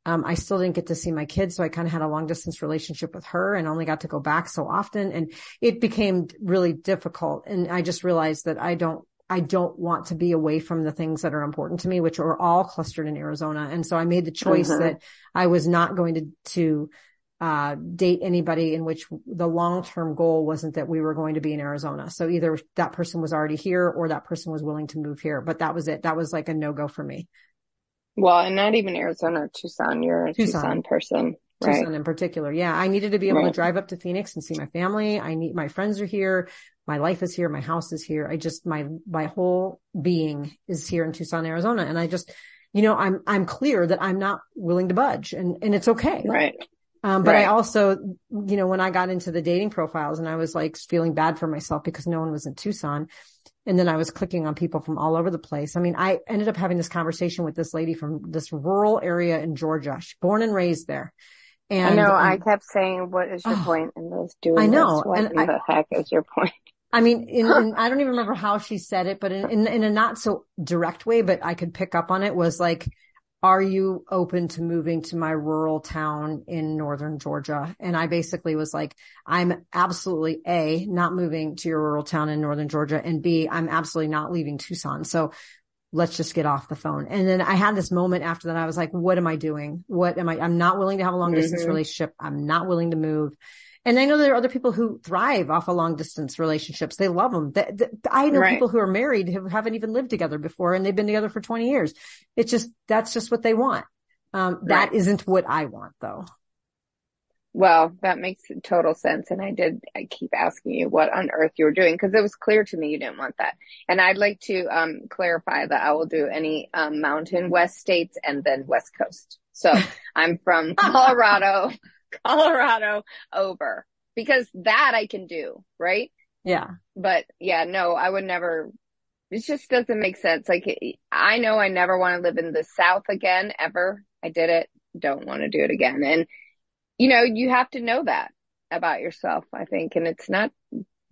[SPEAKER 1] um, I still didn't get to see my kids. So I kind of had a long distance relationship with her and only got to go back so often. And it became really difficult. And I just realized that I don't I don't want to be away from the things that are important to me, which are all clustered in Arizona. And so I made the choice mm-hmm. that I was not going to, to, uh, date anybody in which the long-term goal wasn't that we were going to be in Arizona. So either that person was already here or that person was willing to move here, but that was it. That was like a no-go for me.
[SPEAKER 2] Well, and not even Arizona, Tucson. You're a Tucson, Tucson person.
[SPEAKER 1] Tucson right. in particular. Yeah. I needed to be able right. to drive up to Phoenix and see my family. I need, my friends are here my life is here. My house is here. I just, my, my whole being is here in Tucson, Arizona. And I just, you know, I'm, I'm clear that I'm not willing to budge and, and it's okay.
[SPEAKER 2] Right.
[SPEAKER 1] Um, but
[SPEAKER 2] Right.
[SPEAKER 1] I also, you know, when I got into the dating profiles and I was like feeling bad for myself because no one was in Tucson. And then I was clicking on people from all over the place. I mean, I ended up having this conversation with this lady from this rural area in Georgia. She's born and raised there. And
[SPEAKER 2] I know.
[SPEAKER 1] um,
[SPEAKER 2] I kept saying, "What is your
[SPEAKER 1] Oh.
[SPEAKER 2] point in this? Doing
[SPEAKER 1] I know,
[SPEAKER 2] this? What
[SPEAKER 1] and I-
[SPEAKER 2] the heck is your point?"
[SPEAKER 1] I mean, in, in, I don't even remember how she said it, but in, in, in a not so direct way, but I could pick up on it was like, are you open to moving to my rural town in northern Georgia? And I basically was like, I'm absolutely A, not moving to your rural town in northern Georgia. And B, I'm absolutely not leaving Tucson. So let's just get off the phone. And then I had this moment after that. I was like, what am I doing? What am I? I'm not willing to have a long distance
[SPEAKER 2] Mhm.
[SPEAKER 1] relationship. I'm not willing to move. And I know there are other people who thrive off of long distance relationships. They love them. Th- th- I know
[SPEAKER 2] Right.
[SPEAKER 1] people who are married who haven't even lived together before and they've been together for 20 years. It's just, that's just what they want. Um, that
[SPEAKER 2] Right.
[SPEAKER 1] isn't what I want though.
[SPEAKER 2] Well, that makes total sense. And I did I keep asking you what on earth you were doing because it was clear to me you didn't want that. And I'd like to um, clarify that I will do any um, mountain west states and then west coast. So I'm from Colorado, Colorado over because that I can do, right?
[SPEAKER 1] Yeah.
[SPEAKER 2] But yeah, no, I would never. It just doesn't make sense. Like I know I never want to live in the South again ever. I did it. Don't want to do it again. And you know, you have to know that about yourself, I think. And it's not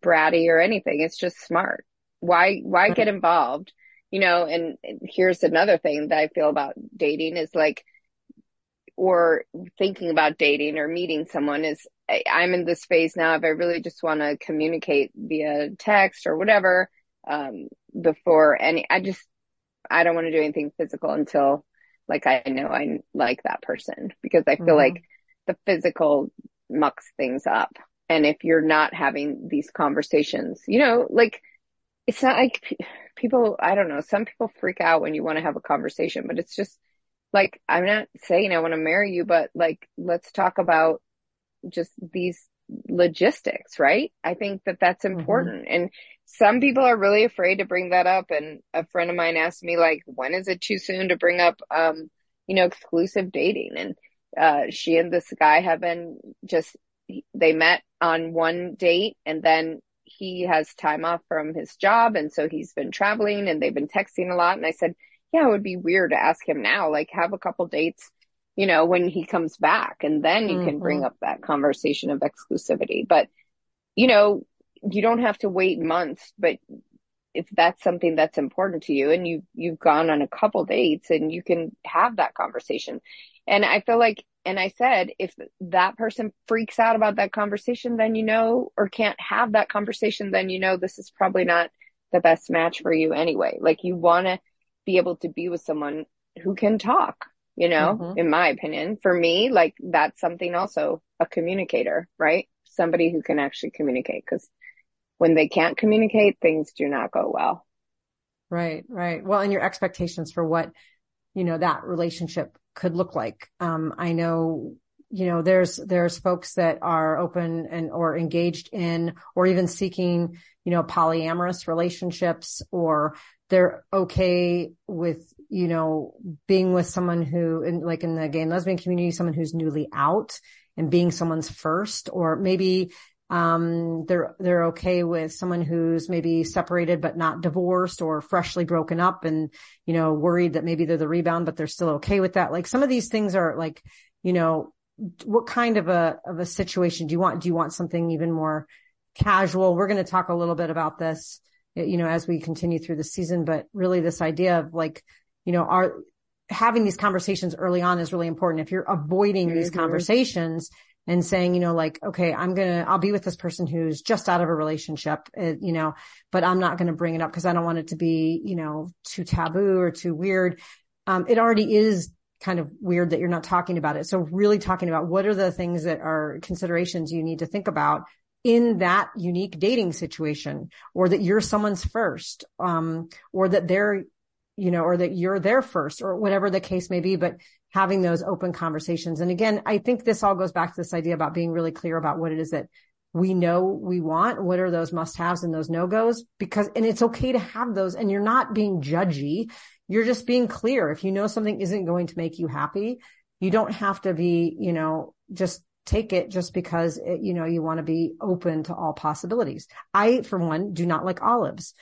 [SPEAKER 2] bratty or anything. It's just smart. Why, why get involved? You know, and here's another thing that I feel about dating is like, or thinking about dating or meeting someone is I, I'm in this phase now if I really just want to communicate via text or whatever, um, before any, I just, I don't want to do anything physical until like I know I like that person because I feel
[SPEAKER 1] Mhm.
[SPEAKER 2] like the physical mucks things up. And if you're not having these conversations, you know, like it's not like pe- people, I don't know, some people freak out when you want to have a conversation, but it's just like, I'm not saying I want to marry you, but like, let's talk about just these logistics, right? I think that that's
[SPEAKER 1] Mhm.
[SPEAKER 2] important. And some people are really afraid to bring that up. And a friend of mine asked me, like, when is it too soon to bring up, um, you know, exclusive dating? And, uh, she and this guy have been just, they met on one date and then he has time off from his job. And so he's been traveling and they've been texting a lot. And I said, yeah, it would be weird to ask him now, like have a couple dates, you know, when he comes back and then you can bring
[SPEAKER 1] Mhm.
[SPEAKER 2] up that conversation of exclusivity. But, you know, you don't have to wait months, but if that's something that's important to you and you you've gone on a couple dates and you can have that conversation. And I feel like and I said if that person freaks out about that conversation then you know or can't have that conversation then you know this is probably not the best match for you anyway. Like you want to be able to be with someone who can talk, you know,
[SPEAKER 1] Mhm.
[SPEAKER 2] in my opinion. For me, like that's something also a communicator, right? Somebody who can actually communicate because when they can't communicate, things do not go well.
[SPEAKER 1] Right, right. Well, and your expectations for what, you know, that relationship could look like. Um, I know, you know, there's, there's folks that are open and, or engaged in, or even seeking, you know, polyamorous relationships, or they're okay with, you know, being with someone who, in, like in the gay and lesbian community, someone who's newly out and being someone's first, or maybe um, they're, they're okay with someone who's maybe separated, but not divorced or freshly broken up and, you know, worried that maybe they're the rebound, but they're still okay with that. Like some of these things are like, you know, what kind of a, of a situation do you want? Do you want something even more casual? We're going to talk a little bit about this, you know, as we continue through the season, but really this idea of like, you know, are having these conversations early on is really important. If you're avoiding these
[SPEAKER 2] Mhm.
[SPEAKER 1] conversations, and saying, you know, like, okay, I'm going to, I'll be with this person who's just out of a relationship, uh, you know, but I'm not going to bring it up because I don't want it to be, you know, too taboo or too weird. Um, it already is kind of weird that you're not talking about it. So really talking about what are the things that are considerations you need to think about in that unique dating situation or that you're someone's first, um, or that they're, you know, or that you're there first or whatever the case may be, but having those open conversations. And again, I think this all goes back to this idea about being really clear about what it is that we know we want. What are those must haves and those no goes? Because, and it's okay to have those and you're not being judgy. You're just being clear. If you know something isn't going to make you happy, you don't have to be, you know, just take it just because it, you know, you want to be open to all possibilities. I, for one, do not like olives.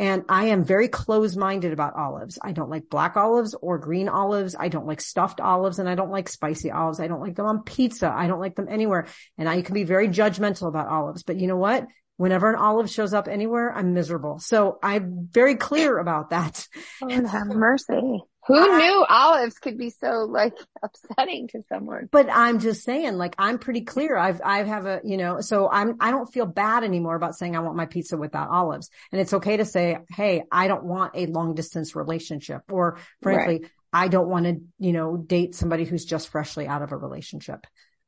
[SPEAKER 1] And I am very close minded about olives. I don't like black olives or green olives. I don't like stuffed olives and I don't like spicy olives. I don't like them on pizza. I don't like them anywhere. And I can be very judgmental about olives, but you know what? Whenever an olive shows up anywhere, I'm miserable. So I'm very clear about that.
[SPEAKER 2] Oh, have mercy. Who knew olives could be so like upsetting to someone?
[SPEAKER 1] But I'm just saying, like, I'm pretty clear. I've, I have a, you know, so I'm, I don't feel bad anymore about saying I want my pizza without olives. And it's okay to say, Hey, I don't want a long distance relationship or frankly, right. I don't want to, you know, date somebody who's just freshly out of a relationship.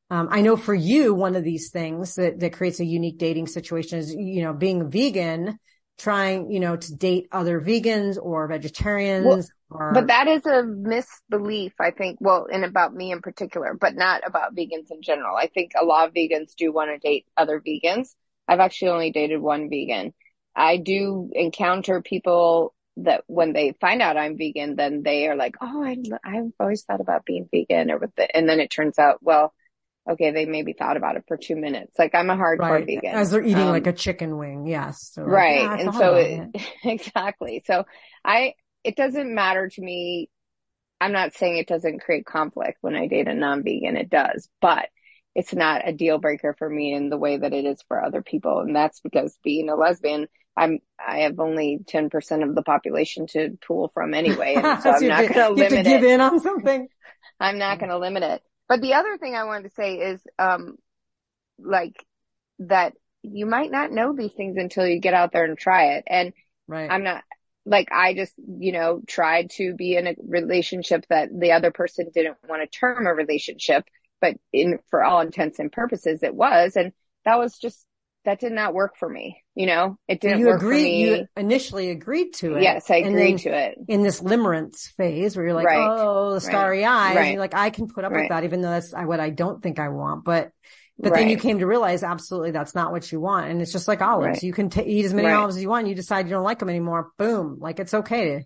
[SPEAKER 1] Um, I know for you, one of these things that, that creates a unique dating situation is, you know, being vegan, trying, you know, to date other vegans or vegetarians. Well, or...
[SPEAKER 2] But that is a misbelief, I think. Well, and about me in particular, but not about vegans in general. I think a lot of vegans do want to date other vegans. I've actually only dated one vegan. I do encounter people that when they find out I'm vegan, then they are like, "Oh, I, I've always thought about being vegan," or with it, and then it turns out, well, okay, they maybe thought about it for two minutes. Like I'm a hardcore right. vegan.
[SPEAKER 1] As they're eating um, like a chicken wing. Yes.
[SPEAKER 2] So like, right. Yeah, and so it, it. exactly. So I, it doesn't matter to me. I'm not saying it doesn't create conflict when I date a non-vegan. It does, but it's not a deal breaker for me in the way that it is for other people. And that's because being a lesbian, I'm, I have only 10% of the population to pull from anyway. And so, so I'm not going to limit it.
[SPEAKER 1] give in on something.
[SPEAKER 2] I'm not going to limit it. But the other thing I wanted to say is, um, like that you might not know these things until you get out there and try it. And right. I'm not like, I just, you know, tried to be in a relationship that the other person didn't want to term a relationship, but in, for all intents and purposes, it was. And that was just that did not work for me. You know, it didn't
[SPEAKER 1] you
[SPEAKER 2] work
[SPEAKER 1] agreed,
[SPEAKER 2] for me.
[SPEAKER 1] You initially agreed to it.
[SPEAKER 2] Yes, I agreed to it.
[SPEAKER 1] In this limerence phase where you're like, right. oh, the starry right. eyes. Right. you're like, I can put up with that, even though that's what I don't think I want. But, but then you came to realize absolutely that's not what you want. And it's just like olives. You can t- eat as many olives as you want. You decide you don't like them anymore. Boom. Like it's okay to,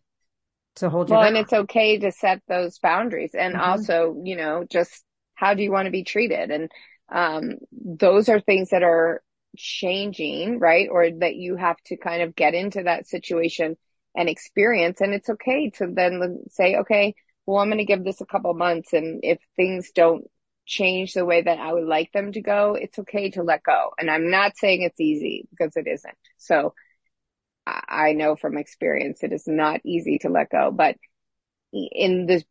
[SPEAKER 1] to hold you
[SPEAKER 2] Well,
[SPEAKER 1] down.
[SPEAKER 2] and it's okay to set those boundaries. And mm-hmm. also, you know, just how do you want to be treated? And, um, those are things that are changing, right? Or that you have to kind of get into that situation and experience. And it's okay to then say, okay, well, I'm going to give this a couple months. And if things don't change the way that I would like them to go, it's okay to let go. And I'm not saying it's easy because it isn't. So I know from experience, it is not easy to let go, but in this,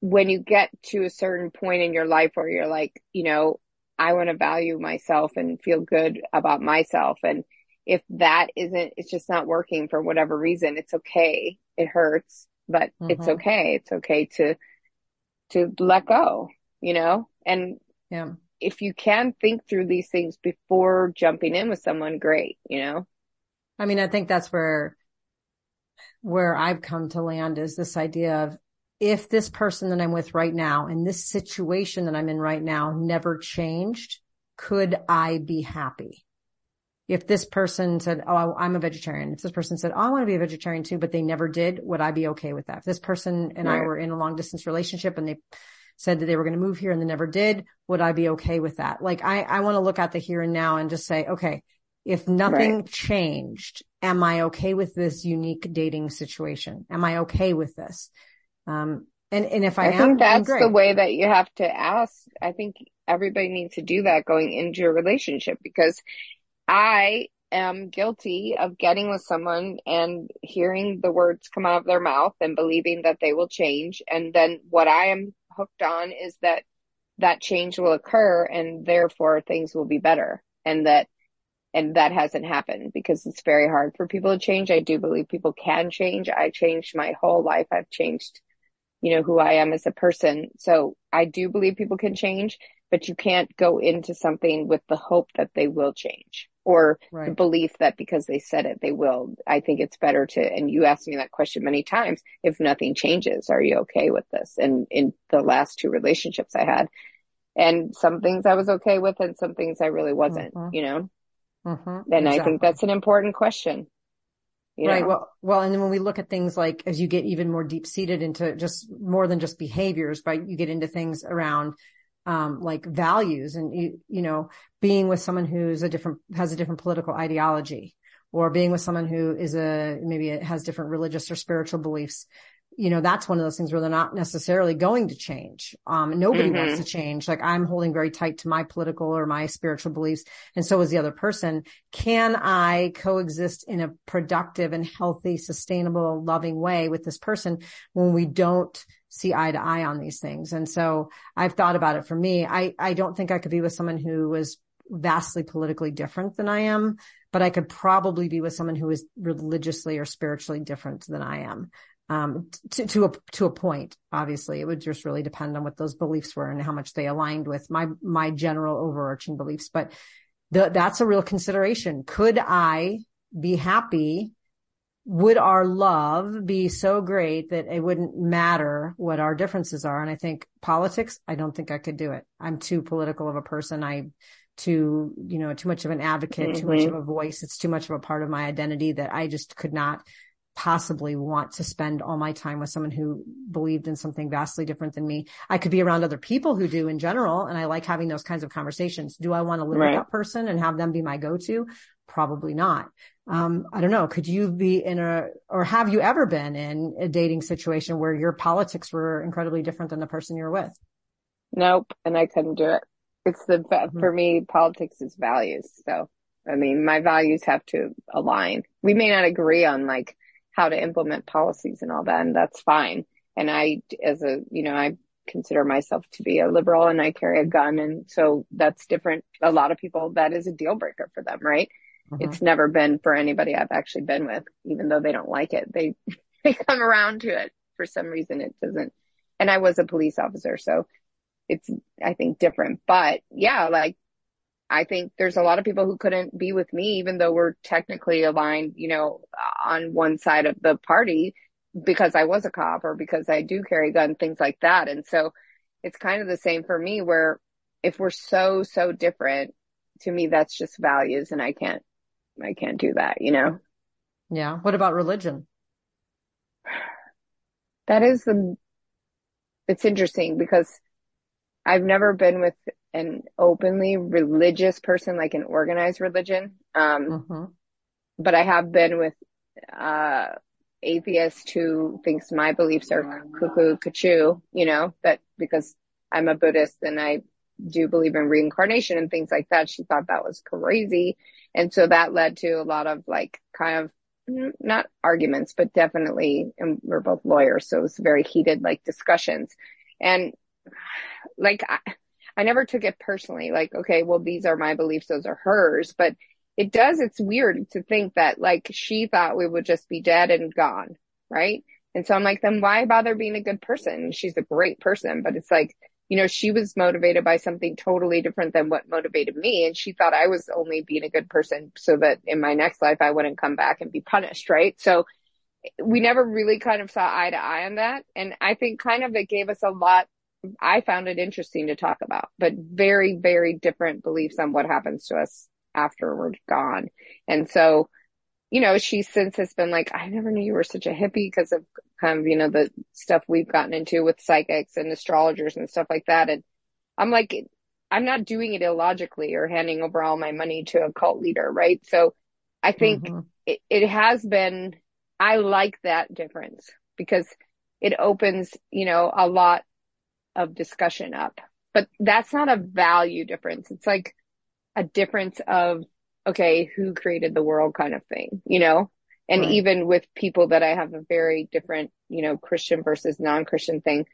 [SPEAKER 2] when you get to a certain point in your life where you're like, you know, I want to value myself and feel good about myself. And if that isn't, it's just not working for whatever reason, it's okay. It hurts, but mm-hmm. it's okay. It's okay to, to let go, you know, and
[SPEAKER 1] yeah.
[SPEAKER 2] if you can think through these things before jumping in with someone, great, you know?
[SPEAKER 1] I mean, I think that's where, where I've come to land is this idea of if this person that I'm with right now and this situation that I'm in right now never changed, could I be happy? If this person said, Oh, I'm a vegetarian. If this person said, Oh, I want to be a vegetarian too, but they never did, would I be okay with that? If this person and right. I were in a long distance relationship and they said that they were going to move here and they never did, would I be okay with that? Like I, I want to look at the here and now and just say, okay, if nothing right. changed, am I okay with this unique dating situation? Am I okay with this? Um, and, and if I, I
[SPEAKER 2] am, think that's the way that you have to ask. I think everybody needs to do that going into a relationship because I am guilty of getting with someone and hearing the words come out of their mouth and believing that they will change. And then what I am hooked on is that that change will occur and therefore things will be better and that and that hasn't happened because it's very hard for people to change. I do believe people can change. I changed my whole life. I've changed you know, who I am as a person. So I do believe people can change, but you can't go into something with the hope that they will change or right. the belief that because they said it, they will. I think it's better to, and you asked me that question many times. If nothing changes, are you okay with this? And in the last two relationships I had, and some things I was okay with and some things I really wasn't, mm-hmm. you know? Mm-hmm. And exactly. I think that's an important question
[SPEAKER 1] right. Know? Well, well, and then when we look at things like as you get even more deep seated into just more than just behaviors, but you get into things around um, like values and you, you know, being with someone who's a different, has a different political ideology or being with someone who is a, maybe it has different religious or spiritual beliefs you know, that's one of those things where they're not necessarily going to change. Um, nobody mm-hmm. wants to change. Like I'm holding very tight to my political or my spiritual beliefs. And so is the other person. Can I coexist in a productive and healthy, sustainable, loving way with this person when we don't see eye to eye on these things? And so I've thought about it for me. I, I don't think I could be with someone who was vastly politically different than I am, but I could probably be with someone who is religiously or spiritually different than I am um, to, to a, to a point. Obviously, it would just really depend on what those beliefs were and how much they aligned with my, my general overarching beliefs. But the, that's a real consideration. Could I be happy? Would our love be so great that it wouldn't matter what our differences are? And I think politics, I don't think I could do it. I'm too political of a person. I, too, you know, too much of an advocate, mm-hmm. too much of a voice. It's too much of a part of my identity that I just could not possibly want to spend all my time with someone who believed in something vastly different than me. I could be around other people who do in general, and I like having those kinds of conversations. Do I want to live right. with that person and have them be my go-to? Probably not. Um, I don't know. Could you be in a, or have you ever been in a dating situation where your politics were incredibly different than the person you're with?
[SPEAKER 2] Nope. And I couldn't do it. It's the, mm-hmm. for me, politics is values. So, I mean, my values have to align. We may not agree on like how to implement policies and all that, and that's fine. And I, as a, you know, I consider myself to be a liberal and I carry a gun. And so that's different. A lot of people, that is a deal breaker for them, right? Mm-hmm. It's never been for anybody I've actually been with, even though they don't like it. They, they come around to it for some reason. It doesn't. And I was a police officer. So it's, I think different, but yeah, like I think there's a lot of people who couldn't be with me, even though we're technically aligned, you know, on one side of the party because I was a cop or because I do carry a gun, things like that. And so it's kind of the same for me where if we're so, so different, to me, that's just values and I can't, I can't do that, you know?
[SPEAKER 1] Yeah. What about religion?
[SPEAKER 2] That is the, it's interesting because I've never been with an openly religious person, like an organized religion. Um, mm-hmm. but I have been with, uh, atheist who thinks my beliefs are cuckoo cuckoo, you know, that because I'm a Buddhist and I do believe in reincarnation and things like that. She thought that was crazy. And so that led to a lot of like kind of mm, not arguments, but definitely, and we're both lawyers. So it was very heated, like discussions. And like, I, I never took it personally, like, okay, well, these are my beliefs, those are hers. But it does, it's weird to think that like she thought we would just be dead and gone, right? And so I'm like, then why bother being a good person? She's a great person, but it's like, you know, she was motivated by something totally different than what motivated me. And she thought I was only being a good person so that in my next life, I wouldn't come back and be punished, right? So we never really kind of saw eye to eye on that. And I think kind of it gave us a lot I found it interesting to talk about, but very, very different beliefs on what happens to us after we're gone. And so, you know, she since has been like, I never knew you were such a hippie because of kind of, you know, the stuff we've gotten into with psychics and astrologers and stuff like that. And I'm like, I'm not doing it illogically or handing over all my money to a cult leader, right? So I think mm-hmm. it, it has been, I like that difference because it opens, you know, a lot of discussion up. But that's not a value difference. It's like a difference of, okay, who created the world kind of thing, you know? And right. even with people that I have a very different, you know, Christian versus non-Christian thing,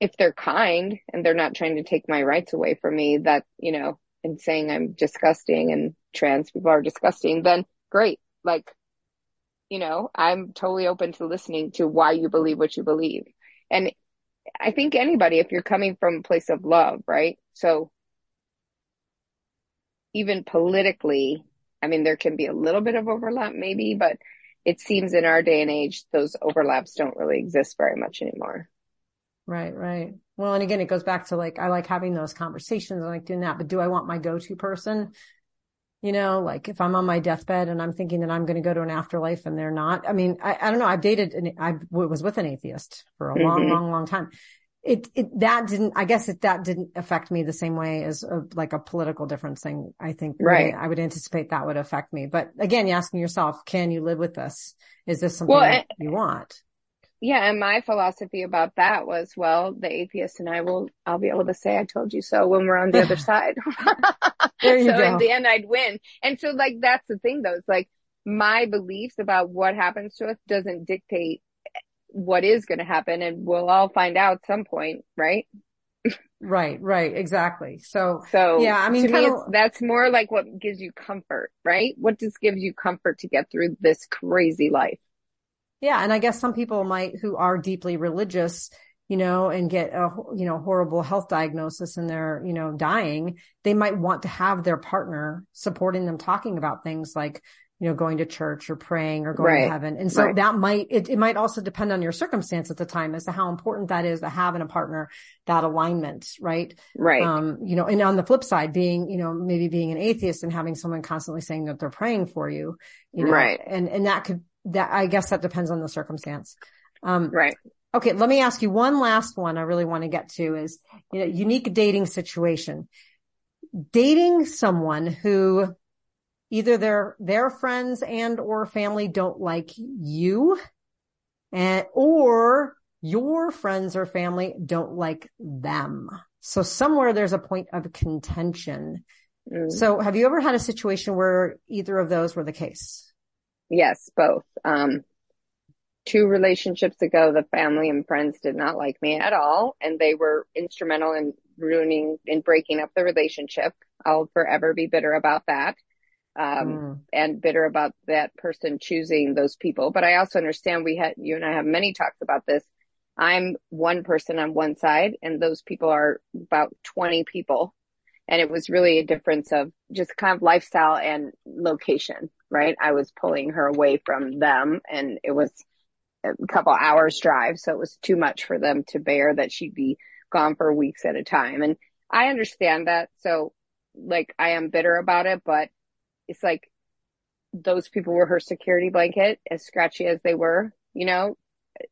[SPEAKER 2] if they're kind and they're not trying to take my rights away from me, that, you know, and saying I'm disgusting and trans people are disgusting, then great. Like, you know, I'm totally open to listening to why you believe what you believe. And I think anybody, if you're coming from a place of love, right? So even politically, I mean, there can be a little bit of overlap maybe, but it seems in our day and age, those overlaps don't really exist very much anymore.
[SPEAKER 1] Right, right. Well, and again, it goes back to like, I like having those conversations. I like doing that, but do I want my go-to person? You know, like if I'm on my deathbed and I'm thinking that I'm going to go to an afterlife and they're not. I mean, I, I don't know. I've dated and I was with an atheist for a mm-hmm. long, long, long time. It, it, that didn't, I guess it, that didn't affect me the same way as a, like a political difference thing. I think,
[SPEAKER 2] right.
[SPEAKER 1] I would anticipate that would affect me. But again, you're asking yourself, can you live with this? Is this something
[SPEAKER 2] Well, and-
[SPEAKER 1] you want?
[SPEAKER 2] Yeah, and my philosophy about that was, well, the atheist and I will, I'll be able to say I told you so when we're on the other side.
[SPEAKER 1] There you
[SPEAKER 2] so
[SPEAKER 1] go.
[SPEAKER 2] in the end, I'd win. And so like, that's the thing though. It's like my beliefs about what happens to us doesn't dictate what is going to happen. And we'll all find out at some point, right?
[SPEAKER 1] Right, right, exactly. So
[SPEAKER 2] So
[SPEAKER 1] Yeah, I mean,
[SPEAKER 2] to me,
[SPEAKER 1] kinda-
[SPEAKER 2] it's, that's more like what gives you comfort, right? What just gives you comfort to get through this crazy life?
[SPEAKER 1] Yeah. And I guess some people might, who are deeply religious, you know, and get a, you know, horrible health diagnosis and they're, you know, dying, they might want to have their partner supporting them talking about things like, you know, going to church or praying or going
[SPEAKER 2] Right.
[SPEAKER 1] to heaven. And so
[SPEAKER 2] Right.
[SPEAKER 1] that might, it, it might also depend on your circumstance at the time as to how important that is to have in a partner, that alignment, right?
[SPEAKER 2] Right.
[SPEAKER 1] Um, you know, and on the flip side, being, you know, maybe being an atheist and having someone constantly saying that they're praying for you, you know,
[SPEAKER 2] Right.
[SPEAKER 1] and, and that could, that, I guess that depends on the circumstance. Um,
[SPEAKER 2] right.
[SPEAKER 1] okay. Let me ask you one last one I really want to get to is, you know, unique dating situation. Dating someone who either their, their friends and or family don't like you and, or your friends or family don't like them. So somewhere there's a point of contention.
[SPEAKER 2] Mm.
[SPEAKER 1] So have you ever had a situation where either of those were the case?
[SPEAKER 2] Yes, both. Um, two relationships ago, the family and friends did not like me at all, and they were instrumental in ruining and breaking up the relationship. I'll forever be bitter about that. Um,
[SPEAKER 1] Mm.
[SPEAKER 2] and bitter about that person choosing those people. But I also understand we had, you and I have many talks about this. I'm one person on one side and those people are about 20 people. And it was really a difference of just kind of lifestyle and location, right? I was pulling her away from them and it was a couple hours drive. So it was too much for them to bear that she'd be gone for weeks at a time. And I understand that. So like I am bitter about it, but it's like those people were her security blanket, as scratchy as they were, you know,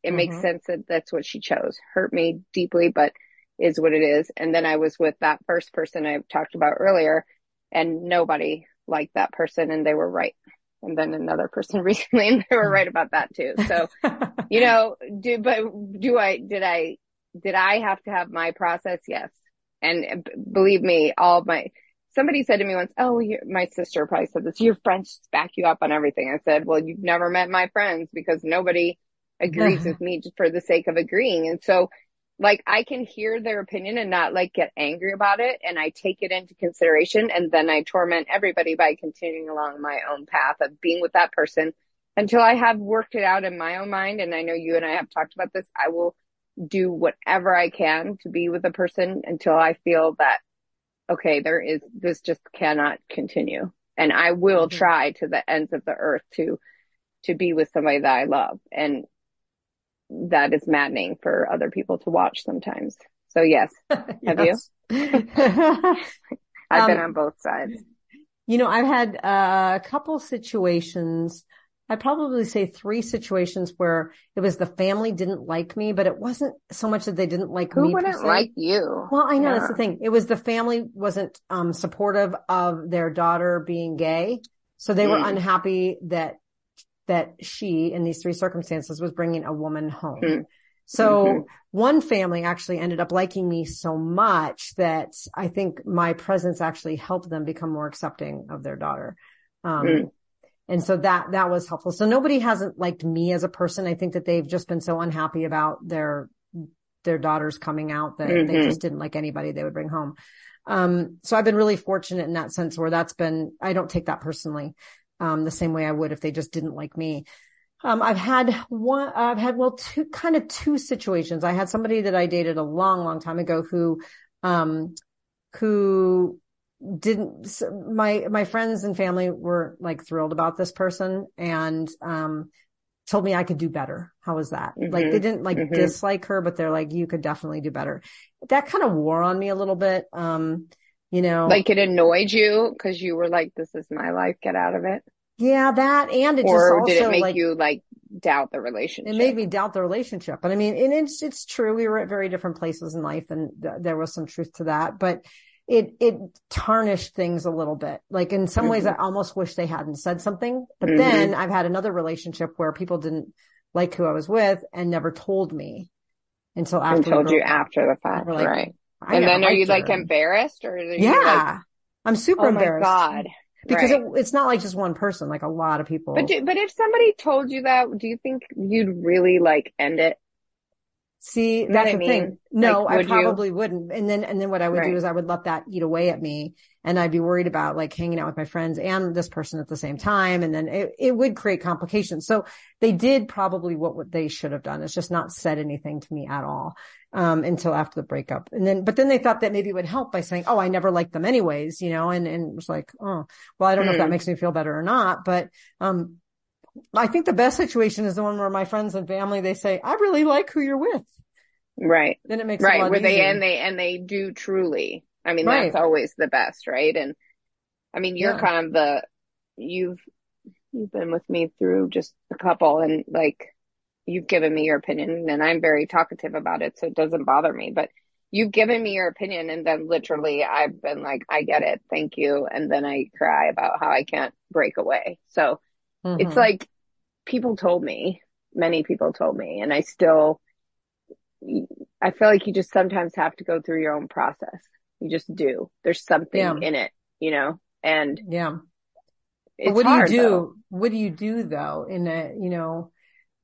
[SPEAKER 2] it makes
[SPEAKER 1] Mhm.
[SPEAKER 2] sense that that's what she chose. Hurt me deeply, but is what it is. And then I was with that first person I talked about earlier and nobody liked that person and they were right. And then another person recently and they were right about that too. So, you know, do, but do I, did I, did I have to have my process? Yes. And b- believe me, all my, somebody said to me once, Oh, my sister probably said this, your friends back you up on everything. I said, well, you've never met my friends because nobody agrees with me just for the sake of agreeing. And so like I can hear their opinion and not like get angry about it. And I take it into consideration and then I torment everybody by continuing along my own path of being with that person until I have worked it out in my own mind. And I know you and I have talked about this. I will do whatever I can to be with a person until I feel that, okay, there is, this just cannot continue. And I will
[SPEAKER 1] Mhm.
[SPEAKER 2] try to the ends of the earth to, to be with somebody that I love. And that is maddening for other people to watch sometimes. So yes, Have you?
[SPEAKER 1] you?
[SPEAKER 2] I've been
[SPEAKER 1] Um,
[SPEAKER 2] on both sides.
[SPEAKER 1] You know, I've had uh, a couple situations. I'd probably say three situations where it was the family didn't like me, but it wasn't so much that they didn't like
[SPEAKER 2] Who
[SPEAKER 1] me. per
[SPEAKER 2] wouldn't like you?
[SPEAKER 1] Well, I know that's the thing. It was the family wasn't um, supportive of their daughter being gay, so they were
[SPEAKER 2] Mm.
[SPEAKER 1] unhappy that that she, in these three circumstances, was bringing a woman home.
[SPEAKER 2] Mm.
[SPEAKER 1] So
[SPEAKER 2] Mhm.
[SPEAKER 1] one family actually ended up liking me so much that I think my presence actually helped them become more accepting of their daughter. Um,
[SPEAKER 2] Mm.
[SPEAKER 1] And so that, that was helpful. So nobody hasn't liked me as a person. I think that they've just been so unhappy about their, their daughters coming out that they
[SPEAKER 2] Mhm.
[SPEAKER 1] just didn't like anybody they would bring home. Um, so I've been really fortunate in that sense where that's been, I don't take that personally, um, the same way I would if they just didn't like me. Um, I've had one, I've had, well, two, kind of two situations. I had somebody that I dated a long, long time ago who, um, who didn't, my, my friends and family were like thrilled about this person and, um, told me I could do better. How was that? Like they didn't like
[SPEAKER 2] Mhm.
[SPEAKER 1] dislike her, but they're like, you could definitely do better. That kind of wore on me a little bit. Um, you know,
[SPEAKER 2] Like it annoyed you because you were like, "This is my life. Get out of it,"
[SPEAKER 1] yeah, that and it just
[SPEAKER 2] or
[SPEAKER 1] also
[SPEAKER 2] did it make
[SPEAKER 1] like,
[SPEAKER 2] you like doubt the relationship.
[SPEAKER 1] It made me doubt the relationship. But I mean, and it's, it's true. We were at very different places in life and th- there was some truth to that, but it, it tarnished things a little bit. Like in some mm-hmm. ways, I almost wish they hadn't said something, but mm-hmm. then I've had another relationship where people didn't like who I was with and never told me until after.
[SPEAKER 2] And told you after the fact. Like, right. and then are you her. like embarrassed or?
[SPEAKER 1] yeah.
[SPEAKER 2] Like,
[SPEAKER 1] I'm super embarrassed.
[SPEAKER 2] oh
[SPEAKER 1] embarrassed.
[SPEAKER 2] God
[SPEAKER 1] because right. it, it's not like just one person, like a lot of people.
[SPEAKER 2] But do, but if somebody told you that, do you think you'd really like end it?
[SPEAKER 1] See, that's the mean? thing. No, like, I probably you? wouldn't. And then, and then what I would right. do is I would let that eat away at me and I'd be worried about like hanging out with my friends and this person at the same time. And then it, it would create complications. So they did probably what what they should have done. It's just not said anything to me at all um, until after the breakup. And then, but then they thought that maybe it would help by saying, Oh, I never liked them anyways, you know, and, and it was like, Oh, well, I don't mm. know if that hmm. makes me feel better or not, but, um, I think the best situation is the one where my friends and family, they say, I really like who you're with.
[SPEAKER 2] Right.
[SPEAKER 1] Then it makes
[SPEAKER 2] right. Where
[SPEAKER 1] easier.
[SPEAKER 2] they, and they, and they do truly. I mean, right. that's always the best, right? And I mean, you're yeah. kind of the, you've, you've been with me through just a couple and like, you've given me your opinion and I'm very talkative about it. So it doesn't bother me, but you've given me your opinion. And then literally I've been like, I get it. Thank you. And then I cry about how I can't break away. So mm-hmm. it's like people told me, many people told me, and I still, I feel like you just sometimes have to go through your own process. You just do. There's something yeah. in it, you know, and
[SPEAKER 1] yeah. what do you do? Though. What do you do though in a, you know,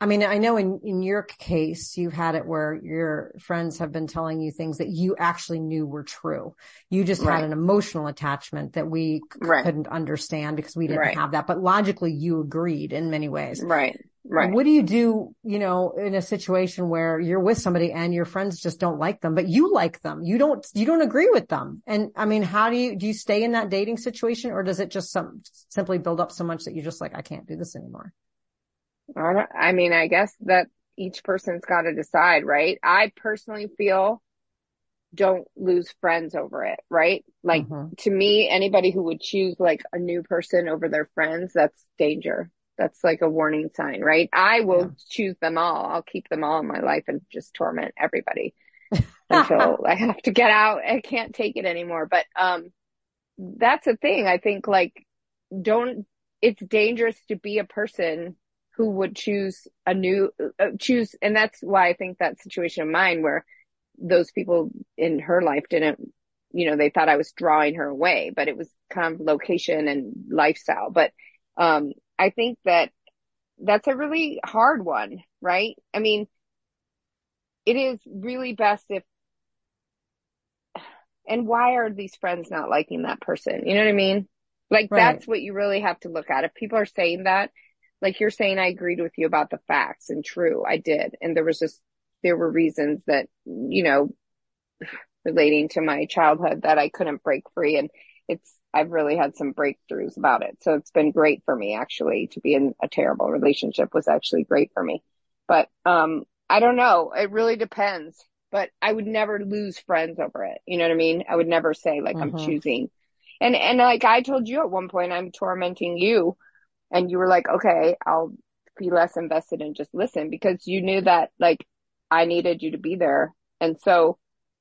[SPEAKER 1] I mean, I know in, in your case, you've had it where your friends have been telling you things that you actually knew were true. You just right. had an emotional attachment that we right. couldn't understand because we didn't right. have that. But logically, you agreed in many ways.
[SPEAKER 2] Right. Right.
[SPEAKER 1] What do you do, you know, in a situation where you're with somebody and your friends just don't like them, but you like them? You don't, you don't agree with them. And I mean, how do you, do you stay in that dating situation or does it just some, simply build up so much that you're just like, I can't do this anymore?
[SPEAKER 2] I, I mean, I guess that each person's got to decide, right? I personally feel don't lose friends over it, right? Like mm-hmm. to me, anybody who would choose like a new person over their friends, that's danger. That's like a warning sign, right? I will yeah. choose them all. I'll keep them all in my life and just torment everybody until I have to get out. I can't take it anymore. But, um, that's the thing. I think like don't, it's dangerous to be a person who would choose a new uh, choose and that's why i think that situation of mine where those people in her life didn't you know they thought i was drawing her away but it was kind of location and lifestyle. But um i think that that's a really hard one right? I mean it is really best if and why are these friends not liking that person? You know what i mean? Like right. that's what you really have to look at. If people are saying that like you're saying, I agreed with you about the facts and true, I did. And there was just, there were reasons that, you know, relating to my childhood that I couldn't break free. And it's, I've really had some breakthroughs about it. So it's been great for me actually to be in a terrible relationship was actually great for me. But, um, I don't know. It really depends, but I would never lose friends over it. You know what I mean? I would never say like mm-hmm. I'm choosing. And, and like I told you at one point, I'm tormenting you and you were like, okay, I'll be less invested and just listen because you knew that like I needed you to be there. And so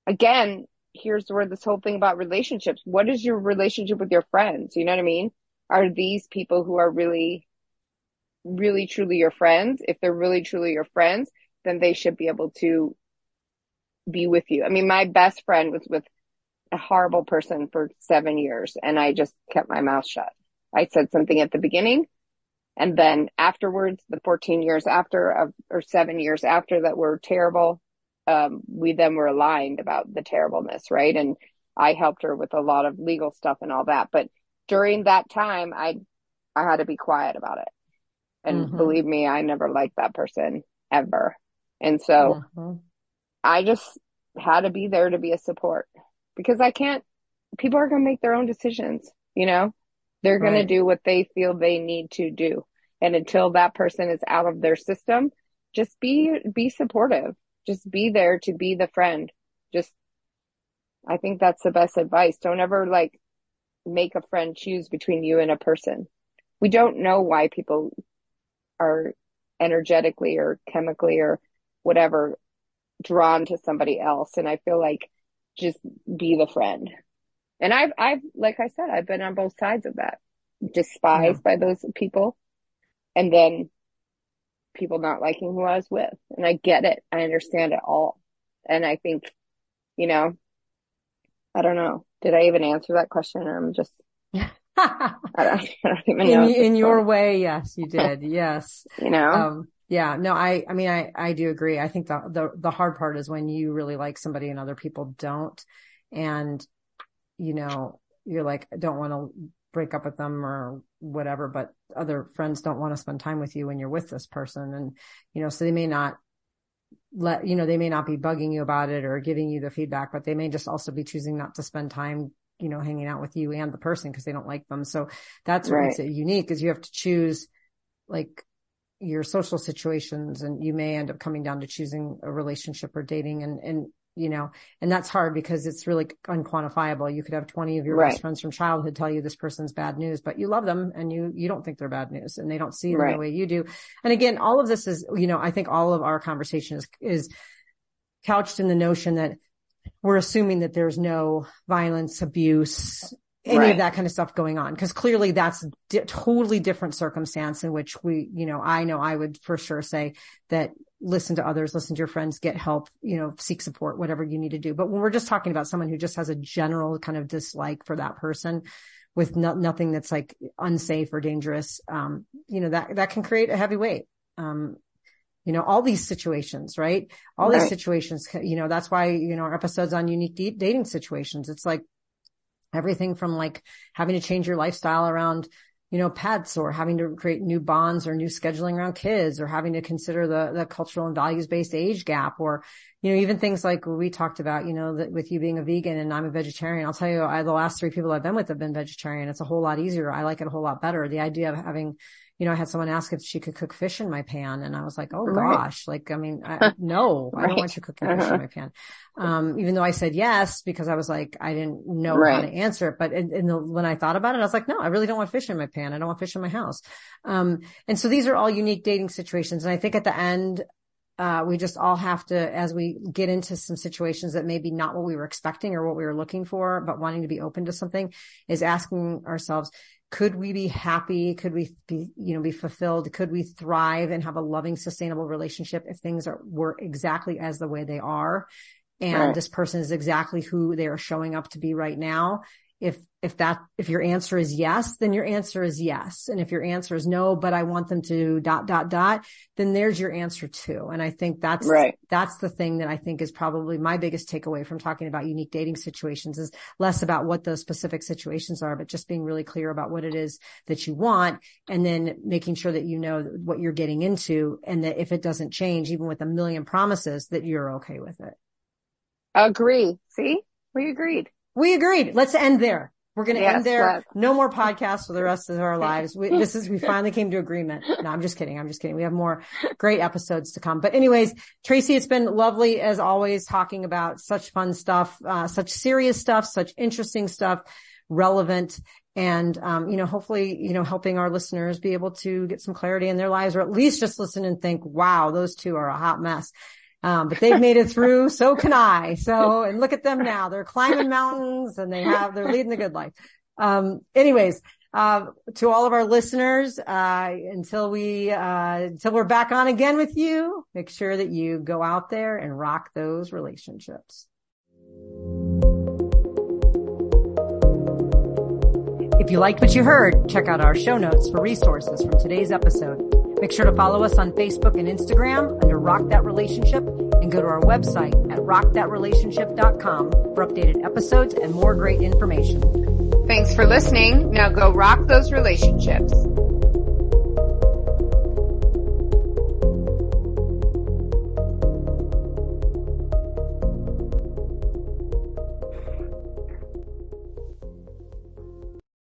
[SPEAKER 2] again, here's where this whole thing about relationships. What is your relationship with your friends? You know what I mean? Are these people who are really, really truly your friends? If they're really truly your friends, then they should be able to be with you. I mean, my best friend was with a horrible person for seven years and I just kept my mouth shut. I said something at the beginning and then afterwards, the 14 years after of, or seven years after that were terrible, um, we then were aligned about the terribleness, right? And I helped her with a lot of legal stuff and all that. But during that time, I, I had to be quiet about it. And mm-hmm. believe me, I never liked that person ever. And so mm-hmm. I just had to be there to be a support because I can't, people are going to make their own decisions, you know? They're going to do what they feel they need to do. And until that person is out of their system, just be, be supportive. Just be there to be the friend. Just, I think that's the best advice. Don't ever like make a friend choose between you and a person. We don't know why people are energetically or chemically or whatever drawn to somebody else. And I feel like just be the friend. And I've, I've, like I said, I've been on both sides of that, despised yeah. by those people. And then people not liking who I was with. And I get it. I understand it all. And I think, you know, I don't know. Did I even answer that question? Or I'm just, I, don't, I don't even
[SPEAKER 1] know. In, in your way, yes, you did. Yes.
[SPEAKER 2] you know? Um,
[SPEAKER 1] yeah, no, I, I mean, I, I do agree. I think the, the, the hard part is when you really like somebody and other people don't. And, you know, you're like, I don't want to break up with them or whatever, but other friends don't want to spend time with you when you're with this person. And, you know, so they may not let, you know, they may not be bugging you about it or giving you the feedback, but they may just also be choosing not to spend time, you know, hanging out with you and the person because they don't like them. So that's what right. makes it unique is you have to choose like your social situations and you may end up coming down to choosing a relationship or dating and, and you know, and that's hard because it's really unquantifiable. You could have 20 of your right. best friends from childhood tell you this person's bad news, but you love them and you, you don't think they're bad news and they don't see them right. the way you do. And again, all of this is, you know, I think all of our conversation is, is couched in the notion that we're assuming that there's no violence, abuse, any right. of that kind of stuff going on. Cause clearly that's di- totally different circumstance in which we, you know, I know I would for sure say that listen to others, listen to your friends, get help, you know, seek support, whatever you need to do. But when we're just talking about someone who just has a general kind of dislike for that person with no, nothing that's like unsafe or dangerous, um, you know, that, that can create a heavy weight. Um, you know, all these situations, right? All right. these situations, you know, that's why, you know, our episodes on unique dating situations, it's like everything from like having to change your lifestyle around you know, pets or having to create new bonds or new scheduling around kids or having to consider the, the cultural and values based age gap or, you know, even things like we talked about, you know, that with you being a vegan and I'm a vegetarian, I'll tell you, I, the last three people I've been with have been vegetarian. It's a whole lot easier. I like it a whole lot better. The idea of having, you know, I had someone ask if she could cook fish in my pan and I was like, Oh right. gosh, like, I mean, I, no, right. I don't want you cooking fish uh-huh. in my pan. Um, even though I said yes, because I was like, I didn't know right. how to answer it. But in, in the, when I thought about it, I was like, no, I really don't want fish in my pan. I don't want fish in my house. Um, and so these are all unique dating situations. And I think at the end, uh, we just all have to, as we get into some situations that maybe not what we were expecting or what we were looking for, but wanting to be open to something is asking ourselves, could we be happy? Could we be, you know, be fulfilled? Could we thrive and have a loving, sustainable relationship if things are, were exactly as the way they are? And right. this person is exactly who they are showing up to be right now if if that if your answer is yes then your answer is yes. And if your answer is no but i want them to dot dot dot then there's your answer too. And i think that's right. that's the thing that i think is probably my biggest takeaway from talking about unique dating situations is less about what those specific situations are but just being really clear about what it is that you want and then making sure that you know what you're getting into and that if it doesn't change even with a million promises that you're okay with it.
[SPEAKER 2] Agree. See? We agreed
[SPEAKER 1] we agreed. Let's end there. We're going to yes, end there. No more podcasts for the rest of our lives. We, this is, we finally came to agreement. No, I'm just kidding. I'm just kidding. We have more great episodes to come. But anyways, Tracy, it's been lovely as always talking about such fun stuff, uh, such serious stuff, such interesting stuff, relevant and um, you know hopefully you know helping our listeners be able to get some clarity in their lives or at least just listen and think wow those two are a hot mess um, but they've made it through. So can I. So, and look at them now. They're climbing mountains and they have, they're leading the good life. Um, anyways, uh, to all of our listeners, uh, until we, uh, until we're back on again with you, make sure that you go out there and rock those relationships. If you liked what you heard, check out our show notes for resources from today's episode. Make sure to follow us on Facebook and Instagram under Rock That Relationship and go to our website at rockthatrelationship.com for updated episodes and more great information.
[SPEAKER 2] Thanks for listening. Now go rock those relationships.